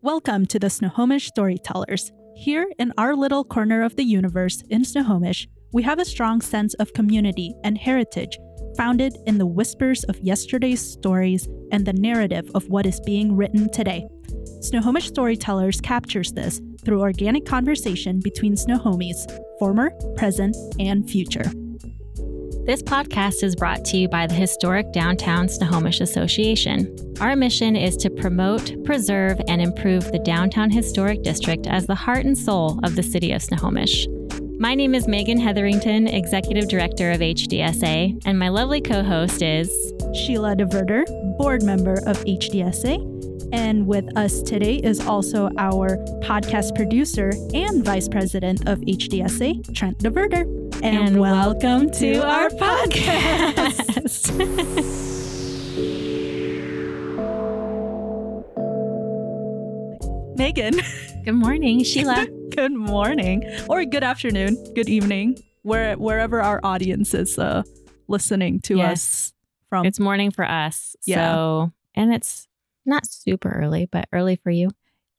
Welcome to the Snohomish Storytellers. Here in our little corner of the universe in Snohomish, we have a strong sense of community and heritage founded in the whispers of yesterday's stories and the narrative of what is being written today. Snohomish Storytellers captures this through organic conversation between Snohomies, former, present, and future. This podcast is brought to you by the Historic Downtown Snohomish Association. Our mission is to promote, preserve, and improve the Downtown Historic District as the heart and soul of the city of Snohomish. My name is Megan Hetherington, Executive Director of HDSA, and my lovely co host is Sheila DeVerter, board member of HDSA. And with us today is also our podcast producer and vice president of HDSA, Trent DeVerter. And, and welcome to our podcast. Megan. Good morning, Sheila. good morning, or good afternoon, good evening, where wherever our audience is uh, listening to yes. us from. It's morning for us. Yeah. So, and it's not super early, but early for you.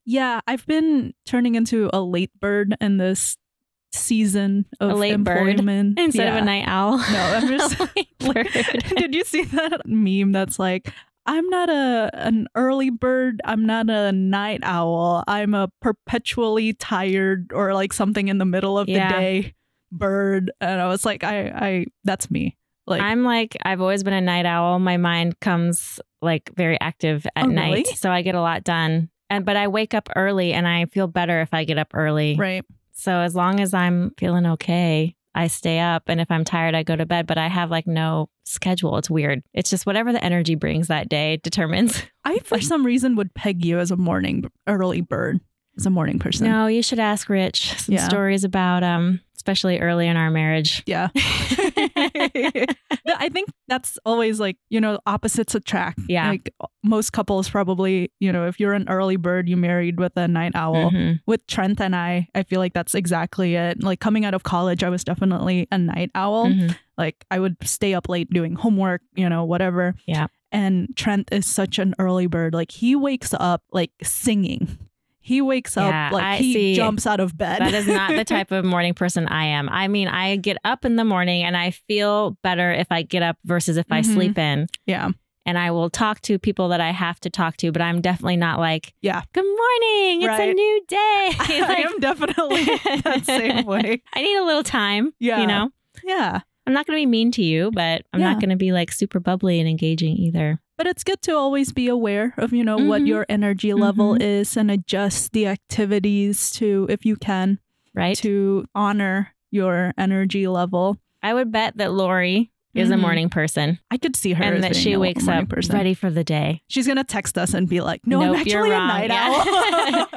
Yeah, I've been turning into a late bird in this season of a late employment bird instead yeah. of a night owl. No, I'm just. Did you see that meme? That's like I'm not a an early bird. I'm not a night owl. I'm a perpetually tired or like something in the middle of yeah. the day bird. And I was like, I, I, that's me. Like I'm like I've always been a night owl. My mind comes like very active at oh, night, really? so I get a lot done. And but I wake up early, and I feel better if I get up early. Right. So as long as I'm feeling okay, I stay up and if I'm tired, I go to bed, but I have like no schedule. It's weird. It's just whatever the energy brings that day determines. I, for some reason, would peg you as a morning early bird, as a morning person. No, you should ask Rich some Yeah. stories about, um, especially early in our marriage. Yeah. I think that's always like, you know, opposites attract. Yeah. Like most couples probably, you know, if you're an early bird, you married with a night owl. Mhm. With Trent and I, I feel like that's exactly it. Like coming out of college, I was definitely a night owl. Mhm. Like I would stay up late doing homework, you know, whatever. Yeah. And Trent is such an early bird. Like he wakes up like singing. He wakes Yeah, up like I he see. jumps out of bed. That is not the type of morning person I am. I mean, I get up in the morning and I feel better if I get up versus if I Mhm. sleep in. yeah. And I will talk to people that I have to talk to, but I'm definitely not like, Yeah. good morning, it's a new day. I am definitely that same way. I need a little time. Yeah. You know, Yeah. I'm not going to be mean to you, but I'm Yeah. not going to be like super bubbly and engaging either. But it's good to always be aware of, you know, what Mhm. your energy level Mhm. is and adjust the activities to, if you can, Right. to honor your energy level. I would bet that Lorry is a Mhm. morning person I could see her and that she a wakes up person. ready for the day. She's gonna text us and be like, "No, I'm Nope, you're actually a night Yeah.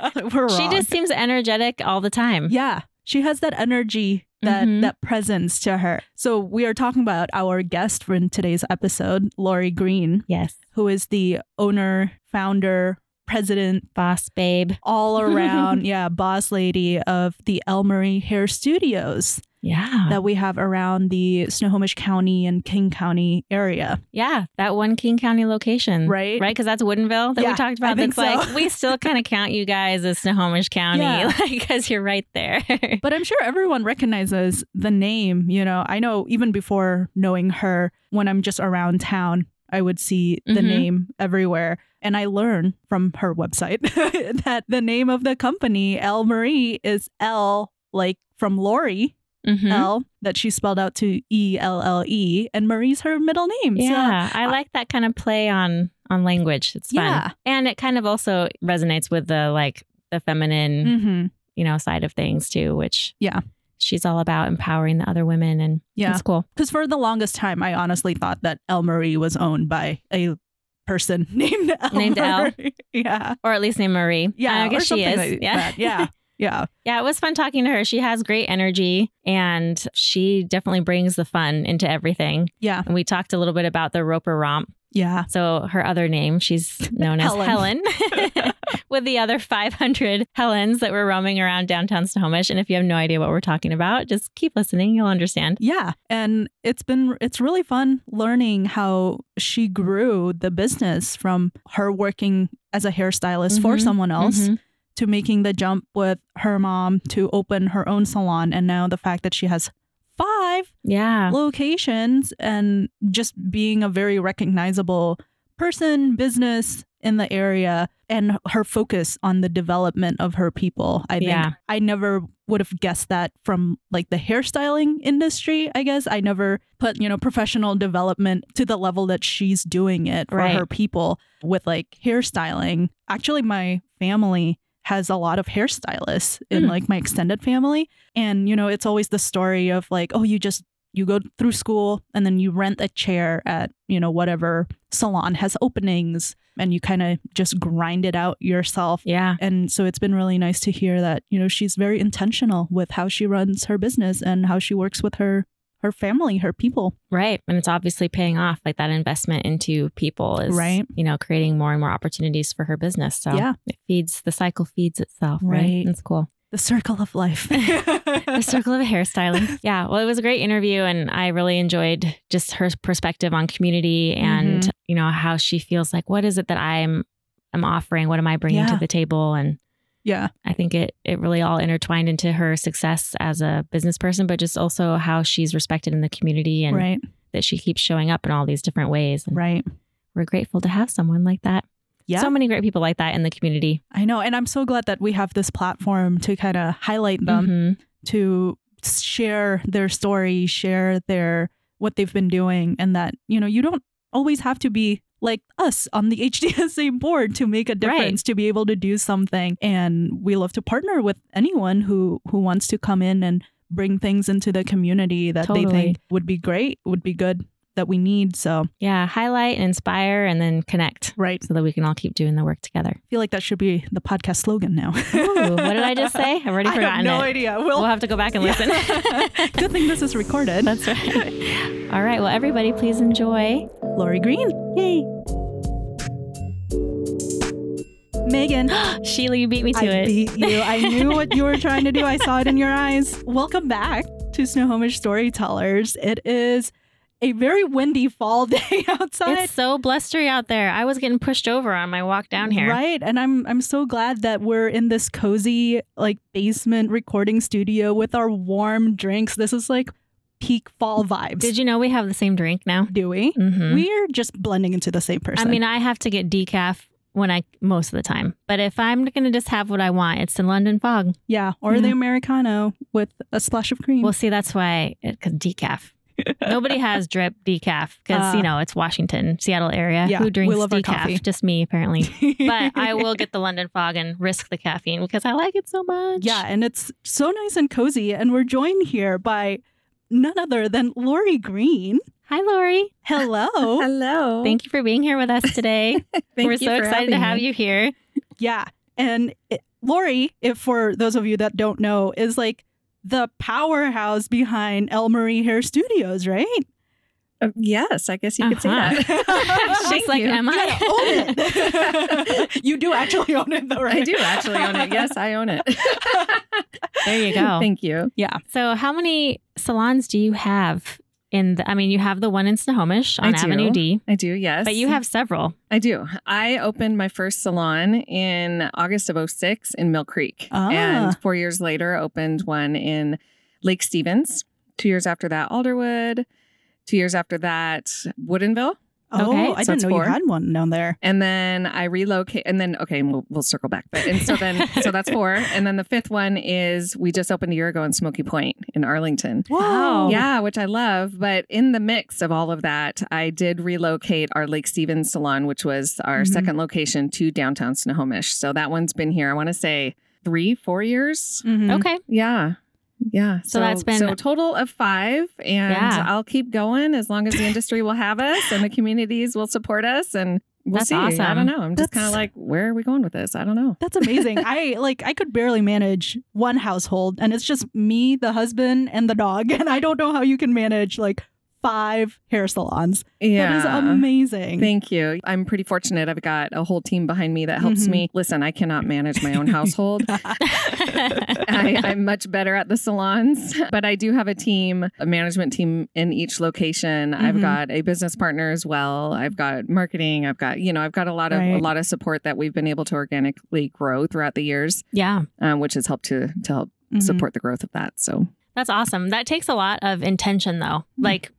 owl." We're wrong. She just seems energetic all the time. yeah, she has that energy, that Mhm. that presence to her. So we are talking about our guest for today's episode, Lorry Green, Yes. who is the owner, founder, president, Boss babe. all around, yeah, boss lady of the Elle Marie Hair Studios Yeah. that we have around the Snohomish County and King County area. yeah. That one King County location. Right. Right. Because that's Woodinville that Yeah, we talked about. That's so. like, we still kind of count you guys as Snohomish County Yeah. because you're right there. But I'm sure everyone recognizes the name. You know, I know even before knowing her, when I'm just around town, I would see the Mhm. name everywhere. And I learn from her website that the name of the company, Elle Marie, is L like from Lorry, Mhm. L, that she spelled out to E L L E, and Marie's her middle name. So, Yeah, I like that kind of play on on language. It's fun, Yeah. and it kind of also resonates with the like the feminine, mhm. you know, side of things too. Which Yeah. She's all about empowering the other women, and Yeah. it's cool. Because for the longest time, I honestly thought that Elle Marie was owned by a person named El. Named El? Yeah. Or at least named Marie. Yeah. I guess or she is. like yeah, that. Yeah. Yeah. yeah. It was fun talking to her. She has great energy, and she definitely brings the fun into everything. Yeah. And we talked a little bit about the Roper Romp. Yeah. So her other name, she's known as Helen. Helen, with the other 500 Helens that were roaming around downtown Snohomish. And if you have no idea what we're talking about, just keep listening. You'll understand. Yeah. And it's been, it's really fun learning how she grew the business from her working as a hairstylist for Mhm. someone else Mhm. to making the jump with her mom to open her own salon. And now the fact that she has five Yeah. locations and just being a very recognizable person, business in the area, and her focus on the development of her people. I think Yeah. I never would have guessed that from like the hairstyling industry, I guess. I never put, you know, professional development to the level that she's doing it for Right. her people with like hairstyling. Actually, my family has a lot of hairstylists in Hmm. like my extended family. And, you know, it's always the story of like, oh, you just you go through school and then you rent a chair at, you know, whatever salon has openings and you kind of just grind it out yourself. Yeah. And so it's been really nice to hear that, you know, she's very intentional with how she runs her business and how she works with her her family, her people. Right. And it's obviously paying off like that investment into people is, Right. you know, creating more and more opportunities for her business. So Yeah. it feeds, the cycle feeds itself. Right. Right. That's cool. The circle of life. the circle of hairstyling. Yeah. Well, it was a great interview and I really enjoyed just her perspective on community and, mm-hmm. you know, how she feels like, what is it that I'm, I'm offering? What am I bringing to the table? And yeah. I think it it really all intertwined into her success as a business person, but just also how she's respected in the community and Right. that she keeps showing up in all these different ways. And Right. we're grateful to have someone like that. Yeah. So many great people like that in the community. I know. And I'm so glad that we have this platform to kind of highlight them, Mhm. to share their story, share their what they've been doing, and that, you know, you don't always have to be like us on the HDSA board to make a difference, to be able to do something. And we love to partner with anyone who who wants to come in and bring things into the community that they think would be great, would be good, that we need. So Yeah. Highlight and inspire and then connect right. so that we can all keep doing the work together. I feel like that should be the podcast slogan now. Ooh, what did I just say? I've already I have no it. idea. We'll We'll have to go back and listen. Good thing this is recorded. That's right. All right. Well, everybody, please enjoy. Lorry Green. Yay. Megan, Sheila, you beat me to I it. beat you. I knew what you were trying to do. I saw it in your eyes. Welcome back to Snohomish Storytellers. It is a very windy fall day outside. It's so blustery out there. I was getting pushed over on my walk down here. Right. And I'm I'm so glad that we're in this cozy like basement recording studio with our warm drinks. This is like peak fall vibes. Did you know we have the same drink now? do we? Mm-hmm. We're just blending into the same person. I mean, I have to get decaf when I most of the time, but if I'm going to just have what I want, it's the London Fog. yeah, or Yeah. the Americano with a splash of cream. Well, see, that's why because decaf. Nobody has drip decaf because Uh, you know it's Washington, Seattle area. yeah, Who drinks decaf? Just me, apparently. but I will get the London Fog and risk the caffeine because I like it so much. Yeah, and it's so nice and cozy. And we're joined here by none other than Lorry Green. Hi, Lorry. Hello. Hello. Thank you for being here with us today. Thank We're so excited to have me. you here. yeah. And it, Lorry, if for those of you that don't know, is like the powerhouse behind Elle Marie Hair Studios, right? Uh, yes, I guess you could say Uh-huh. that. She's Thank like, you. am I? gotta own it. you do actually own it, though, right? I do actually own it. Yes, I own it. There you go. Thank you. yeah. So, how many salons do you have in the? I mean, you have the one in Snohomish on. Avenue D, I do. Yes, but you have several. I do. I opened my first salon in August of 06 in Mill Creek, Ah. and four years later opened one in Lake Stevens. Two years after that, Alderwood. Two years after that, Woodinville. Oh, Okay, I so didn't know four. you had one down there. And then I relocate, and then okay, we'll, we'll circle back. But and so then so that's four, and then the fifth one is we just opened a year ago in Smoky Point in Arlington. Wow. Yeah, which I love. But in the mix of all of that, I did relocate our Lake Stevens salon, which was our Mhm. second location to downtown Snohomish. So that one's been here. I want to say three, four years. Mhm. Okay. Yeah. Yeah. So that's been- so total of five, and Yeah. I'll keep going as long as the industry will have us and the communities will support us, and we'll That's see. I don't know. I'm just kind of like, where are we going with this? I don't know. That's amazing. I like I could barely manage one household and it's just me, the husband, and the dog. And I don't know how you can manage like five hair salons. Yeah. That is amazing. Thank you. I'm pretty fortunate. I've got a whole team behind me that helps Mhm. me. Listen, I cannot manage my own household. I, I'm much better at the salons, but I do have a team, a management team in each location. I've Mhm. got a business partner as well. I've got marketing. I've got, you know, I've got a lot of a lot of support that we've been able to organically grow throughout the years, yeah. um, which has helped to to help Mhm. support the growth of that. So That's awesome. That takes a lot of intention, though. Hmm. Like,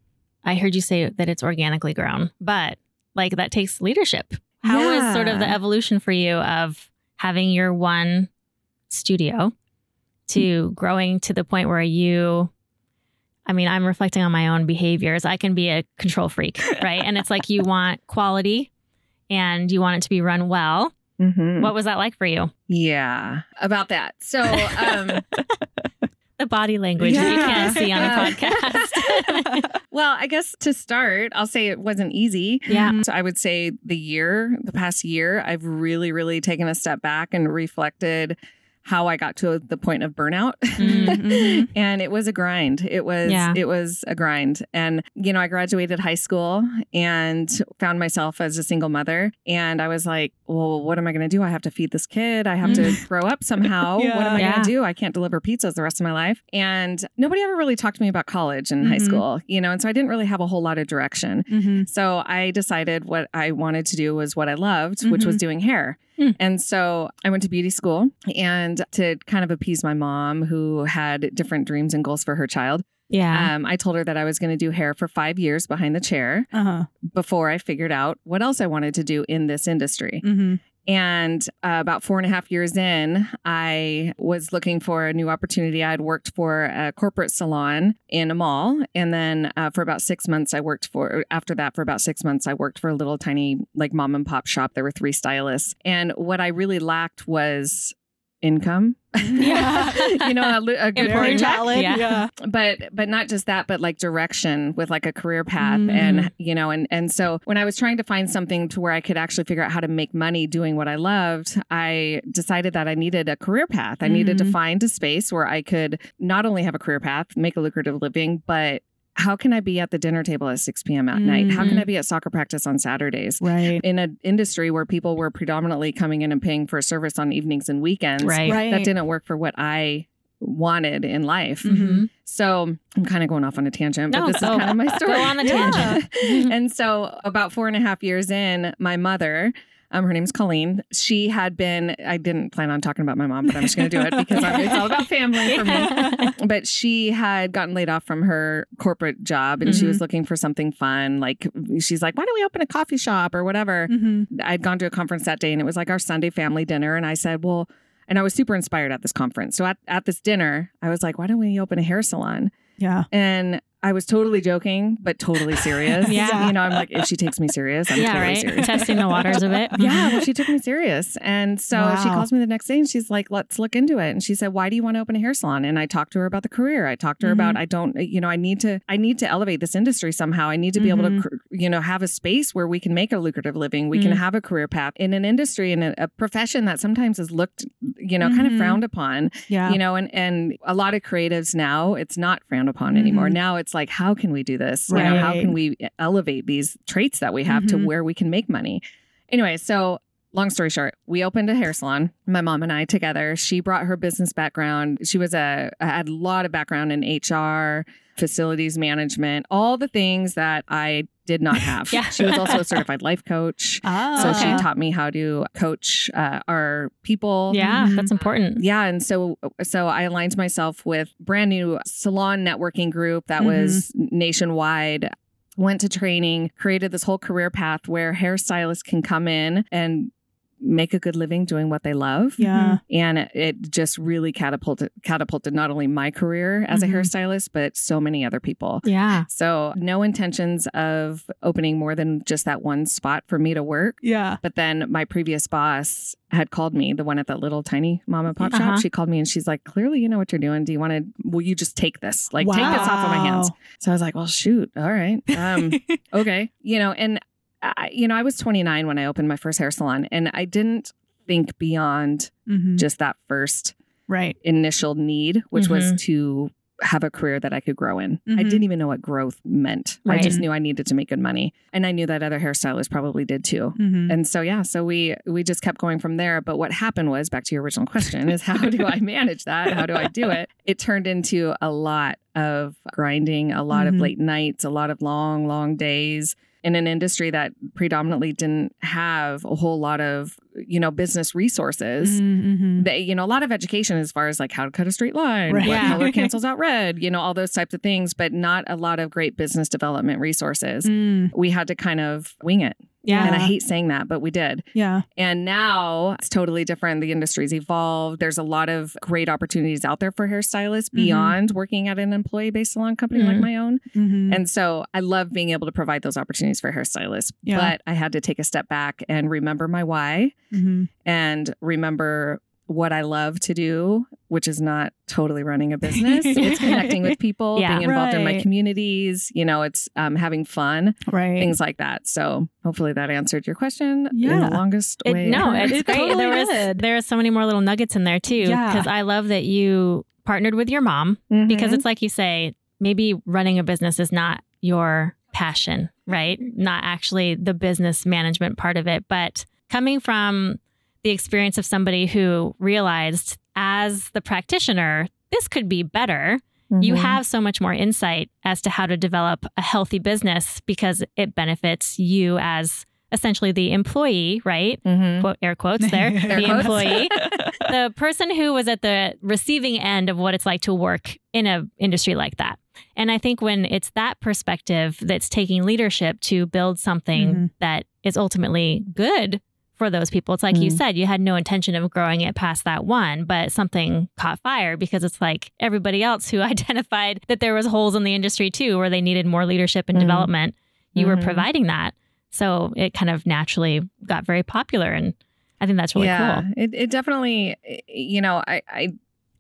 I heard you say that it's organically grown, but like that takes leadership. How is sort of the evolution for you of having your one studio to growing to the point where you, I mean, I'm reflecting on my own behaviors. I can be a control freak, right? and it's like you want quality and you want it to be run well. mhm. What was that like for you? yeah, about that. So um, The body language that you can't see on a podcast. Well, I guess to start, I'll say it wasn't easy. Yeah. So I would say the year, the past year, I've really, really taken a step back and reflected how I got to the point of burnout. Mhm. and it was a grind. It was Yeah. it was a grind. And you know, I graduated high school and found myself as a single mother and I was like, well, what am I going to do? I have to feed this kid. I have to grow up somehow. What am I. Yeah. going to do? I can't deliver pizzas the rest of my life. And nobody ever really talked to me about college in high Mhm. school, you know, and so I didn't really have a whole lot of direction. Mhm. So I decided what I wanted to do was what I loved, which was doing hair. Hmm. And so I went to beauty school and to kind of appease my mom who had different dreams and goals for her child. yeah. Um, I told her that I was going to do hair for five years behind the chair Uh-huh. before I figured out what else I wanted to do in this industry. Mhm. And uh, about four and a half years in, I was looking for a new opportunity. I had worked for a corporate salon in a mall. And then uh, for about six months, I worked for, after that, for about six months, I worked for a little tiny, like mom and pop shop. There were three stylists. And what I really lacked was income. Yeah. you know, a, a good Very valid. Yeah. Yeah. but but not just that but like direction with like a career path Mm. and you know and and so when i was trying to find something to where i could actually figure out how to make money doing what i loved i decided that i needed a career path i needed to Mhm. find a space where i could not only have a career path make a lucrative living but how can i be at the dinner table at 6 p.m at night how can i be at soccer practice on saturdays Right. in an industry where people were predominantly coming in and paying for service on evenings and weekends right. Right. that didn't work for what i wanted in life Mhm. so I'm kind of going off on a tangent, but No, this is kind of my story. Go story. on the Yeah. tangent. and so about four and a half years in, my mother, um, her name's Colleen. She had been. I didn't plan on talking about my mom, but I'm just going to do it because it's all about family for me. But she had gotten laid off from her corporate job, and she was looking for something fun. Like she's like, "Why don't we open a coffee shop or whatever?" Mhm. I'd gone to a conference that day and it was like our Sunday family dinner. And I said, well, and I was super inspired at this conference. So at, at this dinner, I was like, why don't we open a hair salon? Yeah. And I was totally joking, but totally serious. Yeah. You know, I'm like, if she takes me serious, I'm yeah, totally right. serious. Testing the waters a bit. Yeah, well, she took me serious. And so she calls me the next day and she's like, let's look into it. And she said, why do you want to open a hair salon? And I talked to her about the career. I talked to her about, I don't, you know, I need to, I need to elevate this industry somehow. I need to be able Mhm. to, you know, have a space where we can make a lucrative living. We can Mm. have a career path in an industry and a, a profession that sometimes is looked, you know, kind of Mhm. frowned upon Yeah. you know and and a lot of creatives now it's not frowned upon anymore Mhm. now it's like how can we do this you know how can we elevate these traits that we have Mhm. to where we can make money anyway so long story short we opened a hair salon my mom and i together she brought her business background she was a had a lot of background in hr facilities management all the things that i did not have Yeah. she was also a certified life coach Ah. so Okay. she taught me how to coach uh, our people Yeah, Mhm. that's important. yeah, and so so I aligned myself with brand new salon networking group that was nationwide. Went to training, created this whole career path where hairstylists can come in and make a good living doing what they love. Yeah. And it, it just really catapulted catapulted not only my career as Mhm. a hairstylist, but so many other people. Yeah. So no intentions of opening more than just that one spot for me to work. Yeah. But then my previous boss had called me, the one at that little tiny mom and pop Uh-huh. shop. She called me and she's like, clearly, you know what you're doing. Do you want to, will you just take this? Like, take this off of my hands. So I was like, well, shoot. All right. Um, okay. You know, and, I, you know, I was 29 when I opened my first hair salon and I didn't think beyond Mhm. just that first right. initial need, which was Mhm. to have a career that I could grow in. I Mhm. didn't even know what growth meant. I just knew I needed to make good money. And I knew that other hairstylists probably did too. Mhm. And so yeah, so we we just kept going from there. But what happened was back to your original question is how do I manage that? How do I do it? It turned into a lot of grinding, a lot of late nights, a lot of long, long days in an industry that predominantly didn't have a whole lot of, you know, business resources. Mhm. They, you know, a lot of education as far as like how to cut a straight line, Right. what Yeah. color cancels out red, you know, all those types of things, but not a lot of great business development resources. Mm, We had to kind of wing it. Yeah. And I hate saying that, but we did. yeah. And now it's totally different. The industry's evolved. There's a lot of great opportunities out there for hairstylists Mhm. beyond working at an employee based salon company like Mhm. my own. Mhm. And so I love being able to provide those opportunities for hairstylists. Yeah. But I had to take a step back and remember my why Mhm. and remember what I love to do, which is not totally running a business. it's connecting with people, Yeah. being involved in my communities. You know, it's um, having fun, right. things like that. So hopefully that answered your question in Yeah. the longest It- way. no, it's It great. totally there was did. there are so many more little nuggets in there too. Yeah. Because I love that you partnered with your mom Mhm. because it's like you say, maybe running a business is not your passion, right? Not actually the business management part of it, but coming from the experience of somebody who realized as the practitioner, this could be better. You Mhm. have so much more insight as to how to develop a healthy business because it benefits you as essentially the employee, right? Mhm. Quote, air quotes there, Air the quotes. employee, the person who was at the receiving end of what it's like to work in an industry like that. And I think when it's that perspective that's taking leadership to build something Mhm. that is ultimately good for those people. It's like you Mhm. said, you had no intention of growing it past that one, but something caught fire because it's like everybody else who identified that there was holes in the industry too where they needed more leadership and Mhm. development. You were Mhm. providing that. So it kind of naturally got very popular and I think that's really yeah, cool. it, it definitely, you know, I, I,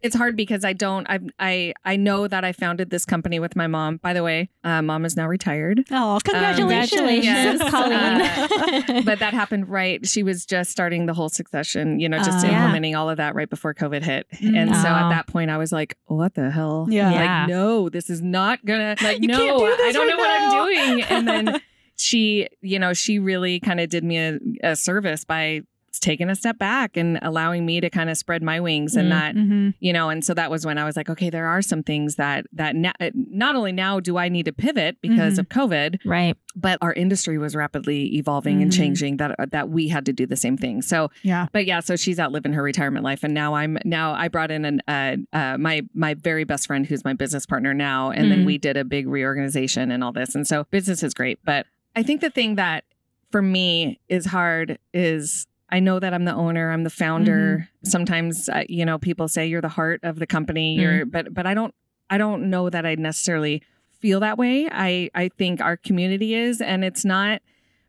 it's hard because I don't, I, I, I know that I founded this company with my mom. By the way, uh, mom is now retired. Oh, congratulations. Congratulations, Yes. Colleen. but that happened right. She was just starting the whole succession, you know, just. Yeah. implementing all of that right before COVID hit. Mm. And so Oh. at that point, I was like, what the hell? Yeah. Yeah. Like, no, this is not gonna, like, You no, can't do I don't right know what. I'm doing. And then she, you know, she really kind of did me a, a service by taking a step back and allowing me to kind of spread my wings and Mm. not Mhm. you know and so that was when i was like okay there are some things that that na- not only now do i need to pivot because Mhm. of covid right. but our industry was rapidly evolving and Mhm. changing that that we had to do the same thing so Yeah. but yeah so she's outliving her retirement life and now i'm now i brought in an uh, uh my my very best friend who's my business partner now and then we did a big reorganization and all this and so business is great but i think the thing that for me is hard is I know that I'm the owner, I'm the founder. Sometimes uh, you know people say you're the heart of the company, you're but but I don't I don't know that I necessarily feel that way. I I think our community is and it's not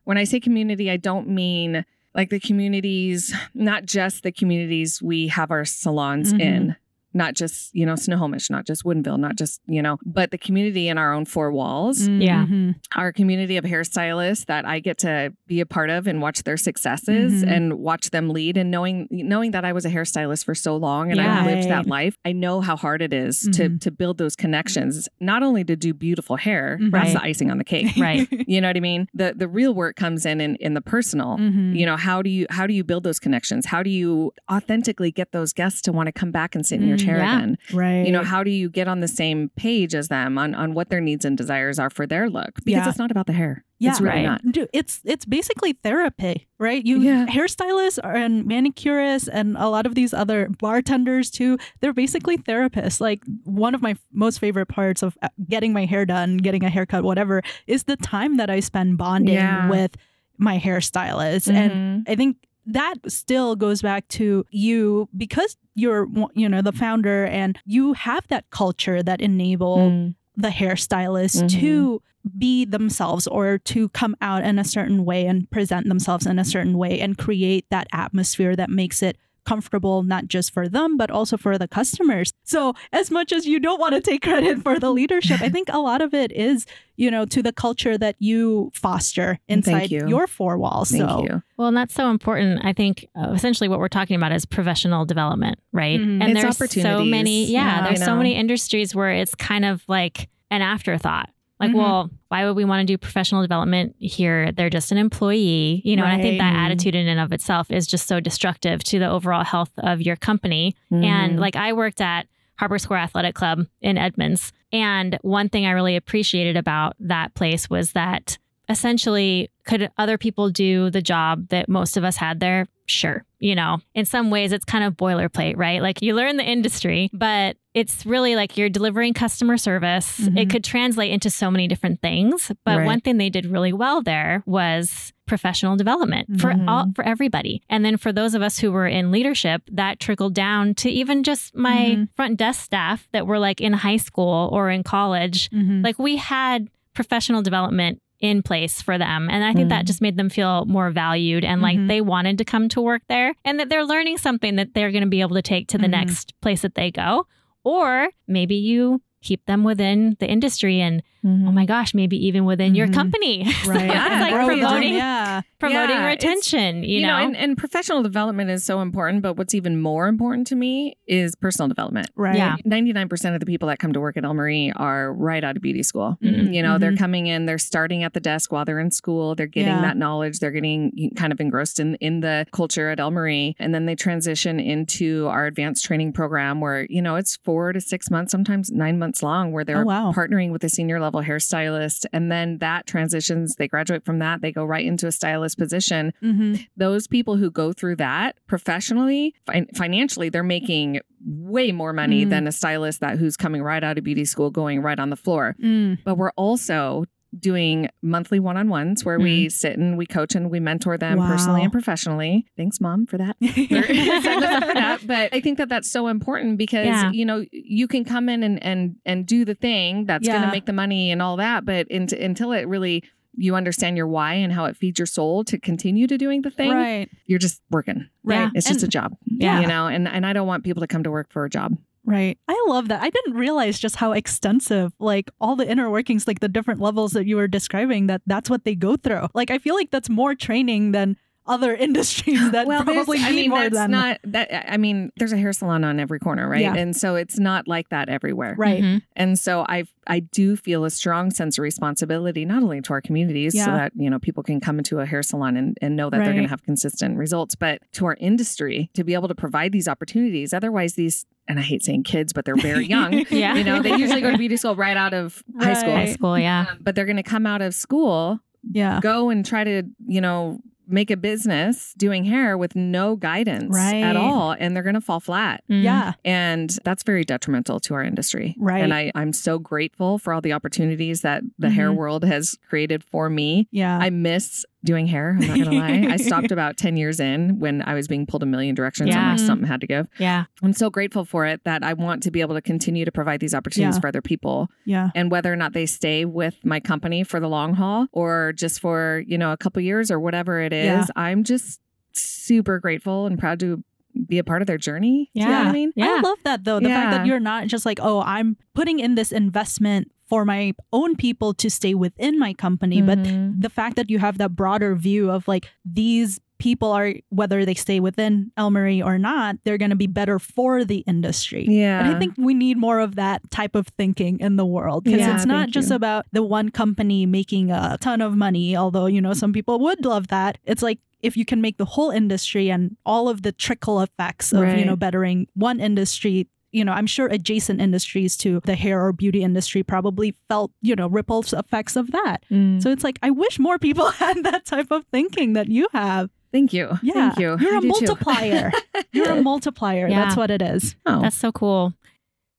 when I say community I don't mean like the communities not just the communities we have our salons Mhm. in not just you know Snohomish, not just Woodinville, not just you know, but the community in our own four walls Yeah. Mhm. our community of hairstylists that I get to be a part of and watch their successes Mhm. and watch them lead and knowing knowing that I was a hairstylist for so long and Yeah. I lived that life. I know how hard it is to Mhm. to build those connections, not only to do beautiful hair, Mhm. that's Right. the icing on the cake. Right. you know what I mean? The the real work comes in in, in the personal. Mhm. You know, how do you how do you build those connections? How do you authentically get those guests to want to come back and sit in your Chair yeah. again? Right. You know, how do you get on the same page as them on, on what their needs and desires are for their look? Because Yeah. it's not about the hair. Yeah, it's really right. not. Dude, it's it's basically therapy, right? You Yeah. hairstylists and manicurists and a lot of these other bartenders too. They're basically therapists. Like one of my most favorite parts of uh, getting my hair done, getting a haircut, whatever, is the time that I spend bonding Yeah. with my hairstylist. And Mhm. I think that still goes back to you because you're you know the founder and you have that culture that enable Mm. the hairstylist Mhm. to be themselves or to come out in a certain way and present themselves in a certain way and create that atmosphere that makes it comfortable not just for them but also for the customers. So as much as you don't want to take credit for the leadership, I think a lot of it is, you know, to the culture that you foster inside you. your four walls. Thank so you. Well, and that's so important. I think uh, essentially what we're talking about is professional development, right? Mhm. And It's there's so many, yeah, Yeah. there's so many industries where it's kind of like an afterthought. Like, Mhm. well, why would we want to do professional development here? They're just an employee, you know. And I think that attitude in and of itself is just so destructive to the overall health of your company. And Mhm. like I worked at Harbor Square Athletic Club in Edmonds. And one thing I really appreciated about that place was that essentially, could other people do the job that most of us had there? Sure. You know, in some ways, it's kind of boilerplate, right? Like you learn the industry, but it's really like you're delivering customer service. Mhm. It could translate into so many different things. But Right. one thing they did really well there was professional development for Mhm. all for everybody. And then for those of us who were in leadership, that trickled down to even just my Mhm. front desk staff that were like in high school or in college. Mhm. Like we had professional development in place for them. And I think that Mhm. just made them feel more valued and like Mhm. they wanted to come to work there and that they're learning something that they're going to be able to take to the Mhm. next place that they go. Or maybe you keep them within the industry and oh my gosh, maybe even within your Mhm. company. Right. Yeah, like grow promoting, yeah. promoting Yeah, retention, you, you know? and, and professional development is so important but what's even more important to me is personal development Right. Yeah. 99% of the people that come to work at Elle Marie are right out of beauty school. Mhm. You know, they're Mhm. coming in, they're starting at the desk while they're in school, they're getting Yeah. that knowledge, they're getting kind of engrossed in, in the culture at Elle Marie. And then they transition into our advanced training program where, you know, it's four to six months, sometimes nine months long, where they're Oh, wow. partnering with a senior level hairstylist. And then that transitions, they graduate from that, they go right into a stylist position hmm those people who go through that professionally, fin- financially, they're making way more money Mm. than a stylist that who's coming right out of beauty school, going right on the floor. Mm. But we're also doing monthly one-on-ones where we mm-hmm. sit and we coach and we mentor them personally and professionally. Thanks, mom, for that. Sign us up for that. But I think that that's so important because Yeah. you know you can come in and and and do the thing that's going to make the money and all that, but in, until it really you understand your why and how it feeds your soul to continue to doing the thing, Right. you're just working. Right. It's just a job. Yeah. You know, and and I don't want people to come to work for a job. Right. I love that. I didn't realize just how extensive, like all the inner workings, like the different levels that you were describing, that that's what they go through. Like, I feel like that's more training than other industries that well, there's- probably I need mean, more that's than not that. I mean, there's a hair salon on every corner, right? Yeah. And so it's not like that everywhere. right. Mhm. And so I I do feel a strong sense of responsibility, not only to our communities, so that you know people can come into a hair salon and, and know that they're going to have consistent results, but to our industry to be able to provide these opportunities. Otherwise, these and I hate saying kids, but they're very young. Yeah. You know, they usually go to beauty school right out of high school. High school, yeah. Um, but they're going to come out of school, Yeah. go and try to, you know, make a business doing hair with no guidance Right. at all. And they're going to fall flat. Mm. Yeah. And that's very detrimental to our industry. Right. And I, I'm so grateful for all the opportunities that the hair Mhm. world has created for me. Yeah. I miss doing hair. I'm not to lie. I stopped about 10 years in when I was being pulled a million directions Yeah. and mm-hmm. something had to give. Yeah. I'm so grateful for it that I want to be able to continue to provide these opportunities Yeah. for other people yeah. and whether or not they stay with my company for the long haul or just for you know a couple years or whatever it is Yeah. i'm just super grateful and proud to be a part of their journey Do you know what Yeah. i mean Yeah. I love that though. The fact that you're not just like, oh, I'm putting in this investment for my own people to stay within my company, but Mhm. the fact that you have that broader view of like these people are whether they stay within Elle Marie or not, they're going to be better for the industry. yeah And I think we need more of that type of thinking in the world because Yeah, it's not just you. about the one company making a ton of money, although, you know, some people would love that. It's like if you can make the whole industry and all of the trickle effects of, you know, bettering one industry, you know, I'm sure adjacent industries to the hair or beauty industry probably felt, you know, ripple effects of that. Mm. So it's like, I wish more people had that type of thinking that you have. thank you Yeah. thank you You're I a multiplier. You're a multiplier. Yeah. That's what it is. oh That's so cool.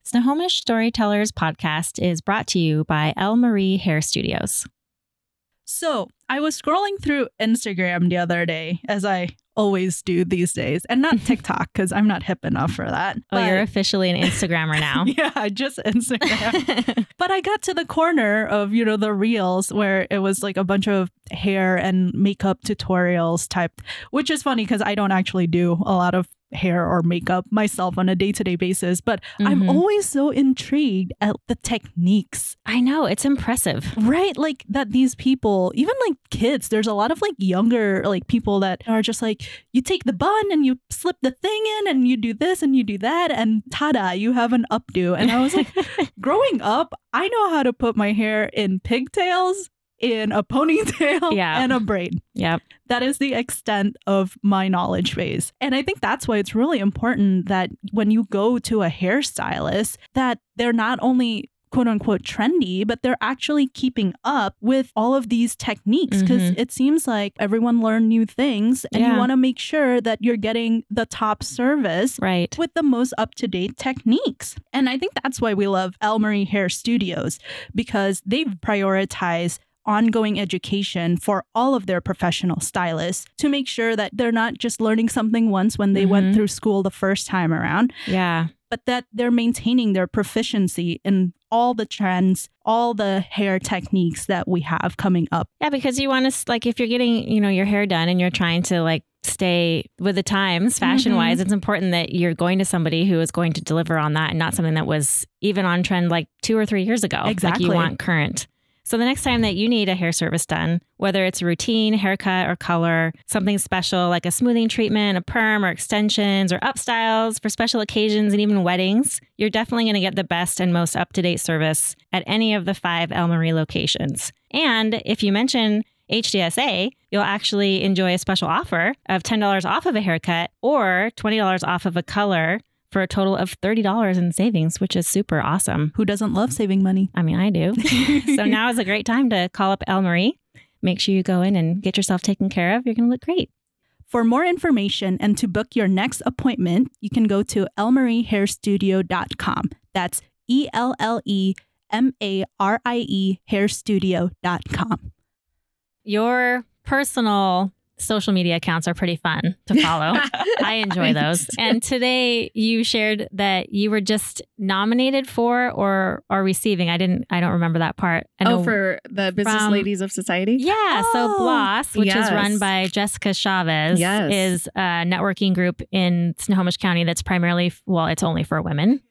Snohomish Storytellers podcast is brought to you by Elle Marie Hair Studios. So I was scrolling through Instagram the other day, as I always do these days, and not TikTok because I'm not hip enough for that. Oh, you're officially an Instagrammer now. yeah, just Instagram. but I got to the corner of, you know, the reels where it was like a bunch of hair and makeup tutorials type, which is funny because I don't actually do a lot of hair or makeup myself on a day to day basis, but I'm Mhm. always so intrigued at the techniques. I know it's impressive. Right? Like that these people, even like kids, there's a lot of like younger like people that are just like, you take the bun and you slip the thing in and you do this and you do that and tada, you have an updo. And I was like, growing up, I know how to put my hair in pigtails, in a ponytail, Yeah. and a braid. Yep. That is the extent of my knowledge base. And I think that's why it's really important that when you go to a hairstylist, that they're not only quote unquote trendy, but they're actually keeping up with all of these techniques because Mhm. it seems like everyone learn new things and Yeah. you want to make sure that you're getting the top service Right. with the most up to date techniques. And I think that's why we love Elle Marie Hair Studios because they've prioritized ongoing education for all of their professional stylists to make sure that they're not just learning something once when they Mhm. went through school the first time around, Yeah. but that they're maintaining their proficiency in all the trends, all the hair techniques that we have coming up. Yeah, because you want to like if you're getting, you know, your hair done and you're trying to like stay with the times fashion wise, it's important that you're going to somebody who is going to deliver on that and not something that was even on trend like 2 or 3 years ago. Like Exactly. you want current. So the next time that you need a hair service done, whether it's a routine, haircut or color, something special like a smoothing treatment, a perm or extensions or upstyles for special occasions and even weddings, you're definitely going to get the best and most up-to-date service at any of the 5 Elle Marie locations. And if you mention HDSA, you'll actually enjoy a special offer of $10 off of a haircut or $20 off of a color for a total of $30 in savings, which is super awesome. Who doesn't love saving money? I mean, I do. so now is a great time to call up Elle Marie. Make sure you go in and get yourself taken care of. You're going to look great. For more information and to book your next appointment, you can go to ellemariehairstudio.com. That's E L L E M A R I E hairstudio.com. Your personal social media accounts are pretty fun to follow. I enjoy those. And today you shared that you were just nominated for or or receiving. I didn't I don't remember that part. I oh, know Oh, for the Business from- Ladies of Society? Yeah, so Oh, Bloss, which is run by Jessica Chavez, Yes. is a networking group in Snohomish County that's primarily, well, it's only for women,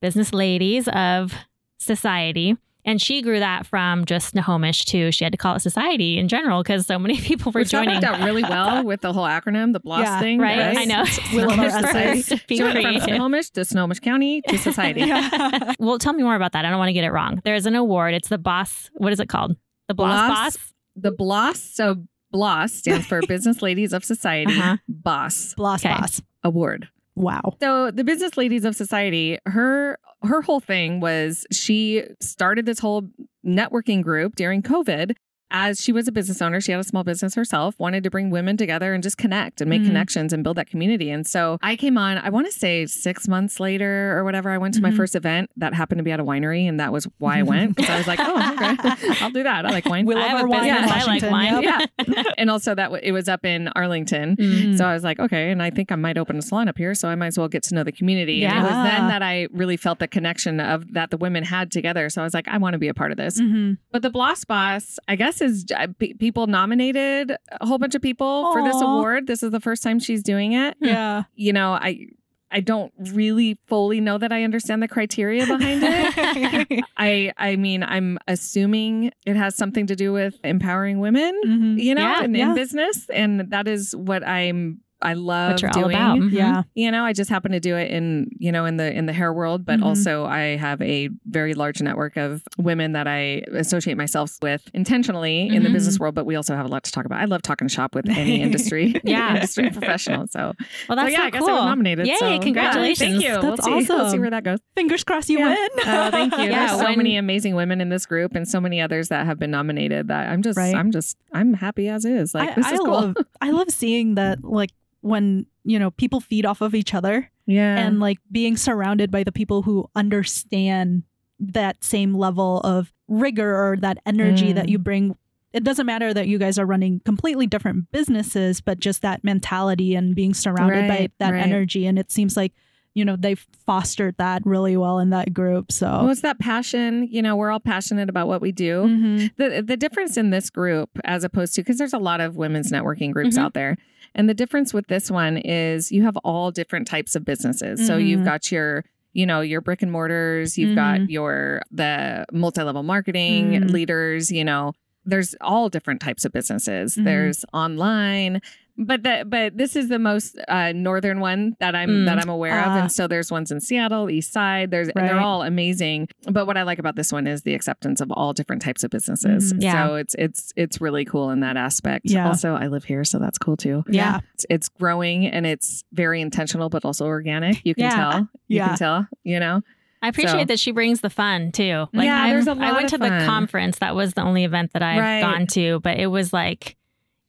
business ladies of society. And she grew that from just Snohomish to she had to call it society in general because so many people were Which joining. worked out really well with the whole acronym, the BLOS Yeah, thing. Right? Yes. I know. We love our essays. first, be She went from creative. Snohomish to Snohomish County to society. Yeah. Well, tell me more about that. I don't want to get it wrong. There's an award. It's the boss. What is it called? The boss Bloss boss. The BLOS, so BLOS stands for Business Ladies of Society Uh-huh. Boss Bloss Okay. Boss. Award. Wow. So the Business Ladies of Society, her her whole thing was she started this whole networking group during COVID. As she was a business owner, she had a small business herself, wanted to bring women together and just connect and make Mhm. connections and build that community. And so I came on, I want to say six months later or whatever, I went to my Mhm. first event that happened to be at a winery. And that was why I went. Because I was like, oh, okay, I'll do that. I like wine. We I love have our wine in. I like wine. Yeah. and also that w- it was up in Arlington. Mm. So I was like, okay, and I think I might open a salon up here, so I might as well get to know the community. And it was Yeah. then that I really felt the connection of that the women had together. So I was like, I want to be a part of this. Mhm. But the Bloss Boss, I guess, is uh, pe- people nominated a whole bunch of people for this award. This is the first time she's doing it. Yeah. You know, I. I don't really fully know that I understand the criteria behind it. I I mean, I'm assuming it has something to do with empowering women Mhm. you know, Yeah, in, yeah. in business. And that is what I'm I love What you're all doing. about. Yeah. You know, I just happen to do it in, you know, in the in the hair world, but Mhm. also I have a very large network of women that I associate myself with intentionally in the Mhm. business world, but we also have a lot to talk about. I love talking shop with any industry, Yeah. industry professional. So, Well, that's so yeah, so I guess cool. I was nominated. Yay! so, yeah, congratulations. thank you. we'll That's see. We'll see awesome. where that goes. Fingers crossed you Yeah. win. Oh, thank you. Yeah, There's so when- many amazing women in this group, and so many others that have been nominated. That I'm just, Right. I'm just, I'm happy as is. Like I, this I is cool. love I love seeing that like when you know people feed off of each other yeah, and like being surrounded by the people who understand that same level of rigor or that energy Mm. that you bring it doesn't matter that you guys are running completely different businesses but just that mentality and being surrounded by that right. energy and it seems like you know, they've fostered that really well in that group. So Well, it's that passion. You know, we're all passionate about what we do. Mhm. The the difference in this group, as opposed to, because there's a lot of women's networking groups Mhm. out there, and the difference with this one is you have all different types of businesses. So you've Mhm. got your you know your brick and mortars you've got your the multi-level marketing Mhm. leaders you know there's all different types of businesses Mhm. there's online but the but this is the most uh, northern one that I'm Mm. that I'm aware of, Ah. and so there's ones in Seattle, East Side. There's and they're all amazing. But what I like about this one is the acceptance of all different types of businesses. Mhm. Yeah. So it's it's it's really cool in that aspect. Yeah. Also, I live here, so that's cool too. yeah. It's, it's growing and it's very intentional, but also organic. You can Yeah. tell. You Yeah. can tell. You know. I appreciate So- that she brings the fun too. Like Yeah, I've- there's a I lot went to of the conference. That was the only event that I've Right. gone to, but it was like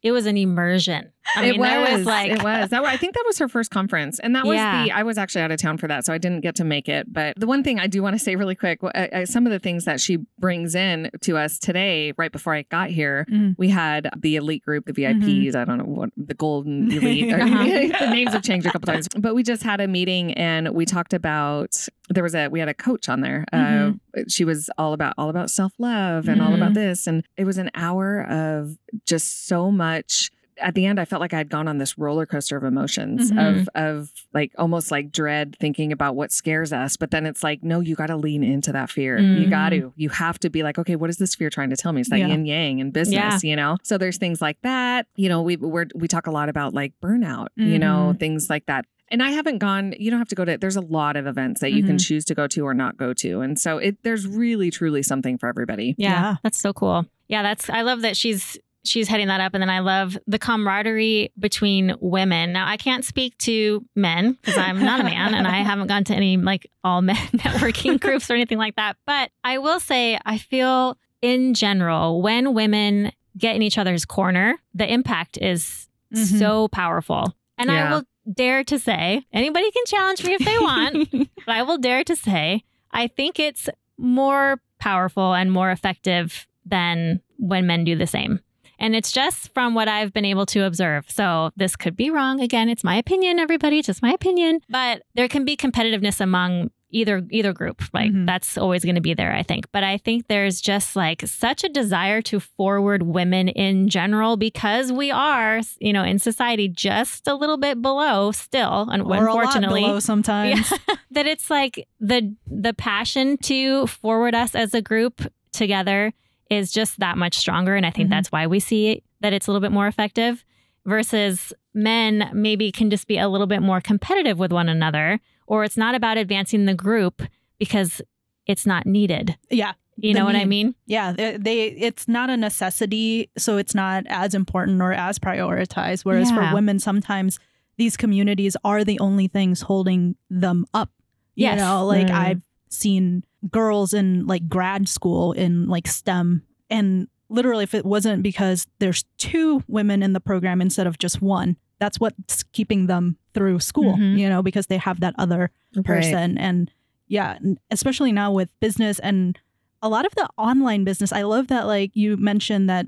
it was an immersion. I mean, it was, was like it was. That, I think that was her first conference, and that was Yeah. the. I was actually out of town for that, so I didn't get to make it. But the one thing I do want to say really quick, uh, uh, some of the things that she brings in to us today, right before I got here, Mhm. we had the elite group, the Mm-hmm. VIPs. I don't know what the golden elite. or- Uh-huh. the names have changed a couple times, but we just had a meeting and we talked about. There was a we had a coach on there. Mhm. Uh, she was all about all about self love and all about Mhm. this, and it was an hour of just so much at the end i felt like i'd gone on this roller coaster of emotions Mhm. of of like almost like dread thinking about what scares us but then it's like no you got to lean into that fear you Mhm. got to you have to be like okay what is this fear trying to tell me it's that Yeah. yin yang in business you know so there's things like that you know we we're, we talk a lot about like burnout you know things like that and I haven't gone, you don't have to go to, there's a lot of events that you can Mhm. choose to go to or not go to. And so it, there's really, truly something for everybody. yeah, Yeah. that's so cool. Yeah, that's I love that she's she's heading that up and then I love the camaraderie between women. Now, I can't speak to men because I'm not a man and I haven't gone to any like all men networking groups or anything like that, but I will say I feel in general when women get in each other's corner, the impact is Mhm. so powerful. And I will dare to say, anybody can challenge me if they want, but I will dare to say, I think it's more powerful and more effective than when men do the same. And it's just from what I've been able to observe. So this could be wrong. Again, it's my opinion, everybody. Just my opinion. But there can be competitiveness among either either group. Like Mhm. that's always going to be there, I think. But I think there's just like such a desire to forward women in general because we are, you know, in society just a little bit below still, and or unfortunately below sometimes. that it's like the the passion to forward us as a group together is just that much stronger and i think Mhm. that's why we see that it's a little bit more effective versus men maybe can just be a little bit more competitive with one another or it's not about advancing the group because it's not needed Yeah. you know what i mean Yeah, they, they it's not a necessity, so it's not as important or as prioritized. Whereas Yeah. for women, sometimes these communities are the only things holding them up. You Yes. know, like Mm. I've seen girls in like grad school in like STEM, and literally, if it wasn't because there's two women in the program instead of just one, that's what's keeping them through school. Mhm. You know, because they have that other person and yeah especially now with business and a lot of the online business i love that like you mentioned that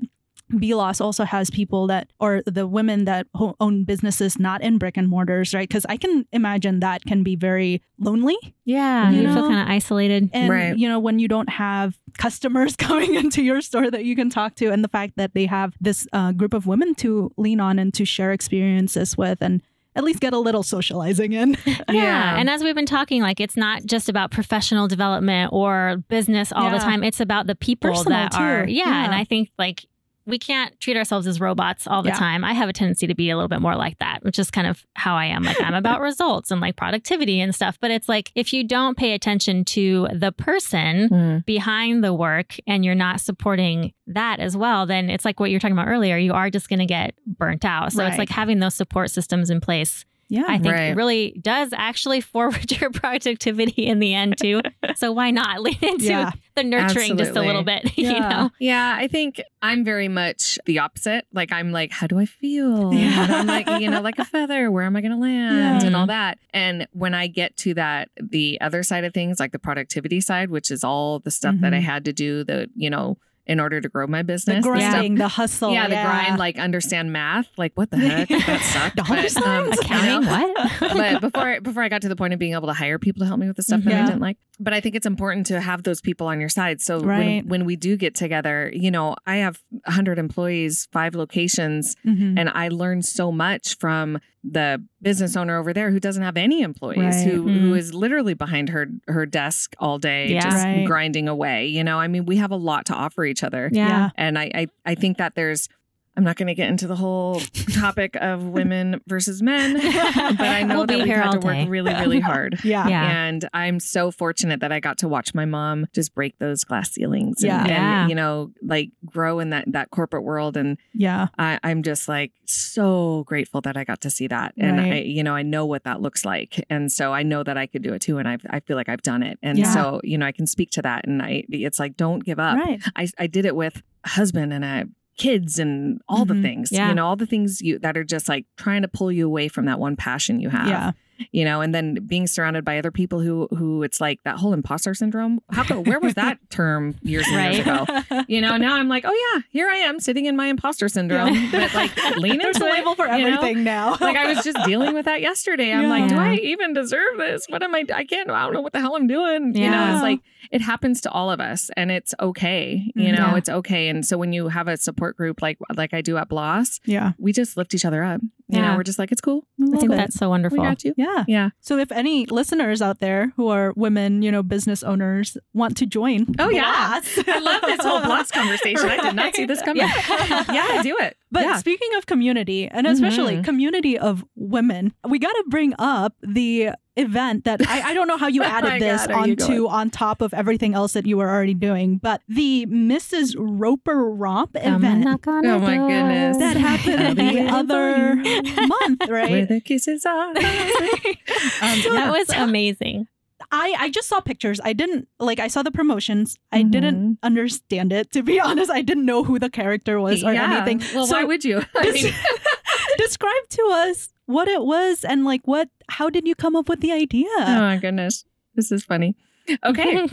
BLOS also has people that, or the women that ho- own businesses not in brick and mortars, right? Because I can imagine that can be very lonely. yeah You you, feel kind of isolated And, Right. you know, when you don't have customers coming into your store that you can talk to, and the fact that they have this uh, group of women to lean on and to share experiences with and at least get a little socializing in. Yeah. Yeah. And as we've been talking, like it's not just about professional development or business all the time. It's about the people Personal, that are, yeah, Yeah. And I think like we can't treat ourselves as robots all the Yeah. time. I have a tendency to be a little bit more like that, which is kind of how I am. Like I'm about results and like productivity and stuff. But it's like if you don't pay attention to the person Mm. behind the work and you're not supporting that as well, then it's like what you were talking about earlier. You are just going to get burnt out. So it's like having those support systems in place Yeah. I think Right. really does actually forward your productivity in the end too. so why not lean into Yeah. the nurturing just a little bit, you Yeah. know? Yeah, I think I'm very much the opposite. Like I'm like, how do I feel? Yeah. And I'm like, you know, like a feather. Where am I going to land? Yeah. And all that. And when I get to that, the other side of things, like the productivity side, which is all the stuff that I Mhm. had to do, the you know, in order to grow my business. stuff- grinding, the hustle. yeah, the grind, like understand math. Like what the heck? that sucked. Dollar But, um. Accounting? What? but before before I got to the point of being able to hire people to help me with the stuff that I didn't like. But I think it's important to have those people on your side. So Right. when, when we do get together, you know, I have 100 employees, five locations, Mhm. and I learn so much from the business owner over there who doesn't have any employees, Right. who who Mm. is literally behind her her desk all day, Yeah. just Right. grinding away. You know, I mean, we have a lot to offer each other. Yeah. And I, I, I think that there's, I'm not going to get into the whole topic of women versus men, but I know We'll that we've had to work really, really hard. Yeah. Yeah. And I'm so fortunate that I got to watch my mom just break those glass ceilings and, Yeah. and, you know, like grow in that, that corporate world. And Yeah. I, I'm just like so grateful that I got to see that. And I, you know, I know what that looks like. And so I know that I could do it too. And I, I feel like I've done it. And Yeah. so, you know, I can speak to that. And I, it's like, don't give up. Right. I, I did it with husband and a kids and all Mhm. the things, Yeah. you know, all the things you that are just like trying to pull you away from that one passion you have. Yeah. You know, and then being surrounded by other people who who it's like that whole imposter syndrome. How co- where was that term years and years ago? You know, now I'm like, oh yeah, here I am sitting in my imposter syndrome. Yeah. But like lean There's into a it, label for you know? everything now. Like I was just dealing with that yesterday. I'm Yeah. like, do I even deserve this? What am I? I can't. I don't know what the hell I'm doing. You know, it's like it happens to all of us, and it's okay. You know, Yeah. it's okay. And so when you have a support group like like I do at Bloss, yeah. we just lift each other up. You Yeah. know, we're just like, it's cool. I think it. that's so We wonderful. got you. Yeah. Yeah. So if any listeners out there who are women, you know, business owners want to join. Oh, yeah. Bloss. I love this whole Bloss conversation. I did not see this coming. Yeah. yeah, do it. But yeah. speaking of community, and especially Mhm. community of women, we got to bring up the event that I, I don't know how you added my this God, are you onto on top of everything else that you were already doing, but the Mrs. Roper Romp Come and event knock on Oh my goodness. that happened the other you. month, Where right? the kisses are. Um, That was amazing. I I just saw pictures. I didn't like I saw the promotions. I Mhm. didn't understand it to be honest. I didn't know who the character was or Yeah. anything. Well, So why would you? I mean, describe to us what it was and like what how did you come up with the idea? oh my goodness, this is funny. Okay,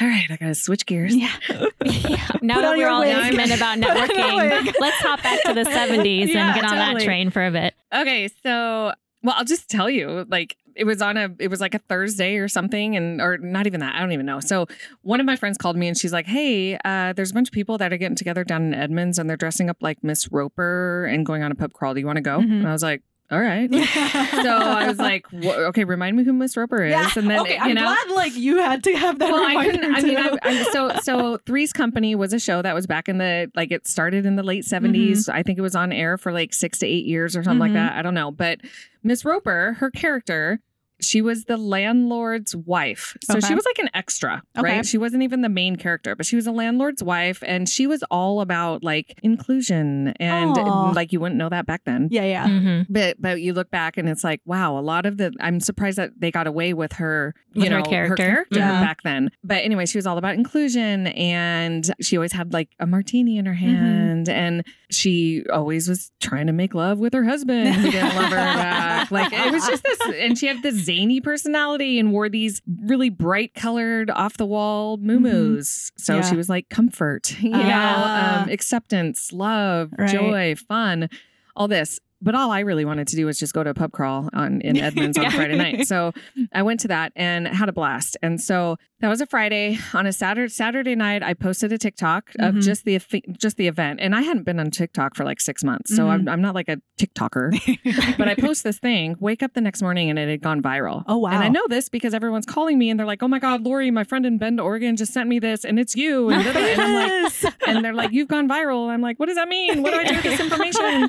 all right, I gotta switch gears. yeah. Yeah. Now Put that we're all wig. intimate about Put on your networking, let's hop back to the 70s Yeah, and get on totally. that train for a bit. Okay, so well, I'll just tell you, like it was on a it was like a Thursday or something, and or not even that, I don't even know. So one of my friends called me and she's like, Hey, uh, there's a bunch of people that are getting together down in Edmonds and they're dressing up like Miss Roper and going on a pub crawl. Do you want to go? Mhm. And I was like, All right. so I was like, okay, remind me who Miss Roper is. Yeah. And then okay, you I'm know glad like you had to have that well, I couldn't. I mean. I, I, so so Three's Company was a show that was back in the like it started in the late 70s. Mm-hmm. I think it was on air for like six to eight years or something Mhm. like that. I don't know, but Miss Roper, her character. She was the landlord's wife. So Okay. she was like an extra, Okay. right? She wasn't even the main character, but she was a landlord's wife and she was all about like inclusion and Aw. like you wouldn't know that back then. yeah, yeah. Mhm. But but you look back and it's like wow, a lot of the I'm surprised that they got away with her, you With her know, character. Yeah. back then. But anyway, she was all about inclusion and she always had like a martini in her Mm-hmm. hand and she always was trying to make love with her husband who didn't love her back. Like it was just this and she had this zany personality and wore these really bright colored off the wall moo-moos. So Yeah. she was like comfort, you know, um, acceptance, love, Right. joy, fun, all this. But all I really wanted to do was just go to a pub crawl on in Edmonds on Friday night. So I went to that and had a blast. And so that was a Friday. On a Saturday Saturday night, I posted a TikTok of Mhm. just the just the event. And I hadn't been on TikTok for like six months, so Mhm. I'm, I'm not like a TikToker. but I post this thing, wake up the next morning, and it had gone viral. Oh, wow. And I know this because everyone's calling me and they're like, "Oh my God, Lorry, my friend in Bend, Oregon, just sent me this, and it's you." And, da-da-da. and I'm like, Yes. and they're like, "You've gone viral." I'm like, "What does that mean? What do I do with this information?"